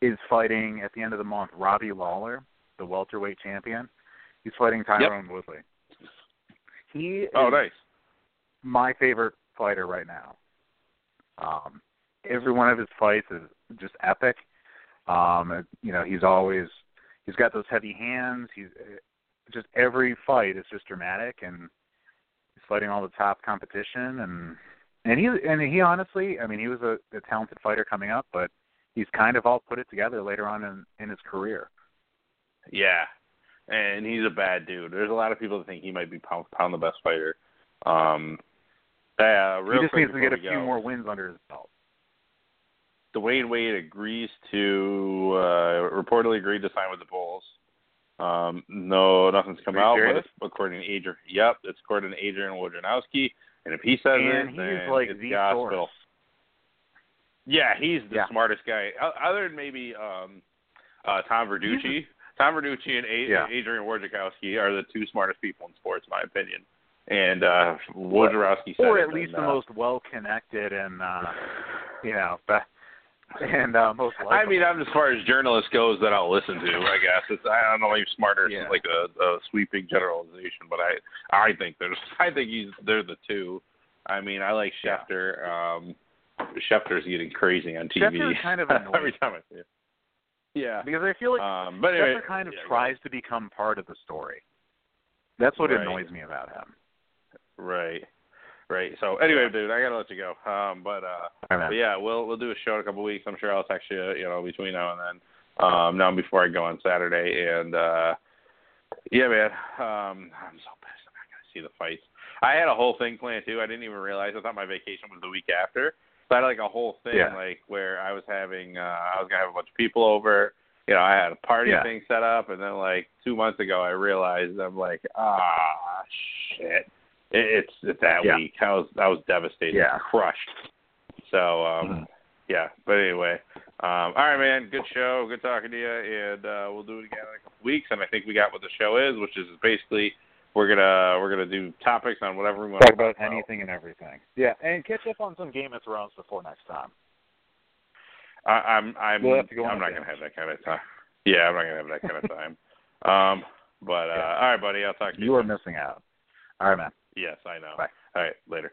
Speaker 3: is fighting at the end of the month. Robbie Lawler, the welterweight champion, he's fighting Tyron Woodley. He is
Speaker 2: Oh, nice.
Speaker 3: my favorite fighter right now. Um, every one of his fights is just epic. Um, you know, he's always he's got those heavy hands. He's just every fight is just dramatic, and he's fighting all the top competition. And and he and he honestly, I mean, he was a, a talented fighter coming up, but he's kind of all put it together later on in in his career.
Speaker 2: Yeah, and he's a bad dude. There's a lot of people that think he might be pound pound the best fighter. Um, yeah, real
Speaker 3: he just needs to get a few
Speaker 2: go.
Speaker 3: more wins under his belt.
Speaker 2: Dwyane Wade agrees to uh, reportedly agreed to sign with the Bulls. Um, no, nothing's come out,
Speaker 3: serious?
Speaker 2: but according to Adrian. Yep, it's according to Adrian Wojnarowski. And if he says
Speaker 3: and
Speaker 2: it,
Speaker 3: he's
Speaker 2: then
Speaker 3: like
Speaker 2: it's
Speaker 3: the
Speaker 2: gospel.
Speaker 3: source.
Speaker 2: Yeah, he's the
Speaker 3: Yeah.
Speaker 2: smartest guy. Other than maybe um, uh, Tom Verducci. Tom Verducci and A-
Speaker 3: Yeah.
Speaker 2: Adrian Wojnarowski are the two smartest people in sports, in my opinion. And uh, Wojnarowski said
Speaker 3: or at least
Speaker 2: and,
Speaker 3: the
Speaker 2: uh,
Speaker 3: most well connected and uh you know and uh most likable.
Speaker 2: I mean, I'm as far as journalist goes that I'll listen to. I guess it's I don't know if you're smarter
Speaker 3: Yeah.
Speaker 2: like a, a sweeping generalization, but I I think there's I think he's they're the two. I mean, I like
Speaker 3: Yeah.
Speaker 2: Schefter. Um, Schefter's getting crazy on TV
Speaker 3: Schefter kind of
Speaker 2: every time I see it. Yeah.
Speaker 3: because I feel like
Speaker 2: Um, but anyway,
Speaker 3: Schefter kind of
Speaker 2: yeah,
Speaker 3: tries to become part of the story. That's what
Speaker 2: Right.
Speaker 3: annoys me about him.
Speaker 2: Right. Right. So anyway, dude, I gotta let you go. Um, but uh, but yeah, we'll we'll do a show in a couple of weeks. I'm sure I'll text you, you know, between now and then. Um, now before I go on Saturday, and uh, yeah, man, um, I'm so pissed. I'm not gonna see the fights. I had a whole thing planned too. I didn't even realize. I thought my vacation was the week after. So I had like a whole thing,
Speaker 3: Yeah.
Speaker 2: like where I was having, uh, I was gonna have a bunch of people over. You know, I had a party
Speaker 3: Yeah.
Speaker 2: thing set up, and then like two months ago, I realized I'm like, ah, shit. It, it's it's that
Speaker 3: Yeah.
Speaker 2: week. I was I was devastated,
Speaker 3: Yeah.
Speaker 2: crushed. So um,
Speaker 3: Mhm.
Speaker 2: yeah. But anyway, um, all right, man. Good show. Good talking to you, and uh, we'll do it again in a couple weeks. And I think we got what the show is, which is basically we're gonna we're gonna do topics on whatever we want
Speaker 3: Talk about anything and everything. Yeah, and catch up on some Game of Thrones before next time.
Speaker 2: I, I'm I'm
Speaker 3: We'll have to go
Speaker 2: I'm not gonna have that kind of time. Yeah, I'm not gonna have that kind of time. Um, but uh,
Speaker 3: Yeah.
Speaker 2: all right, buddy. I'll talk to you.
Speaker 3: You are
Speaker 2: soon.
Speaker 3: missing out. All right, man.
Speaker 2: Yes, I know.
Speaker 3: Bye.
Speaker 2: All right, later.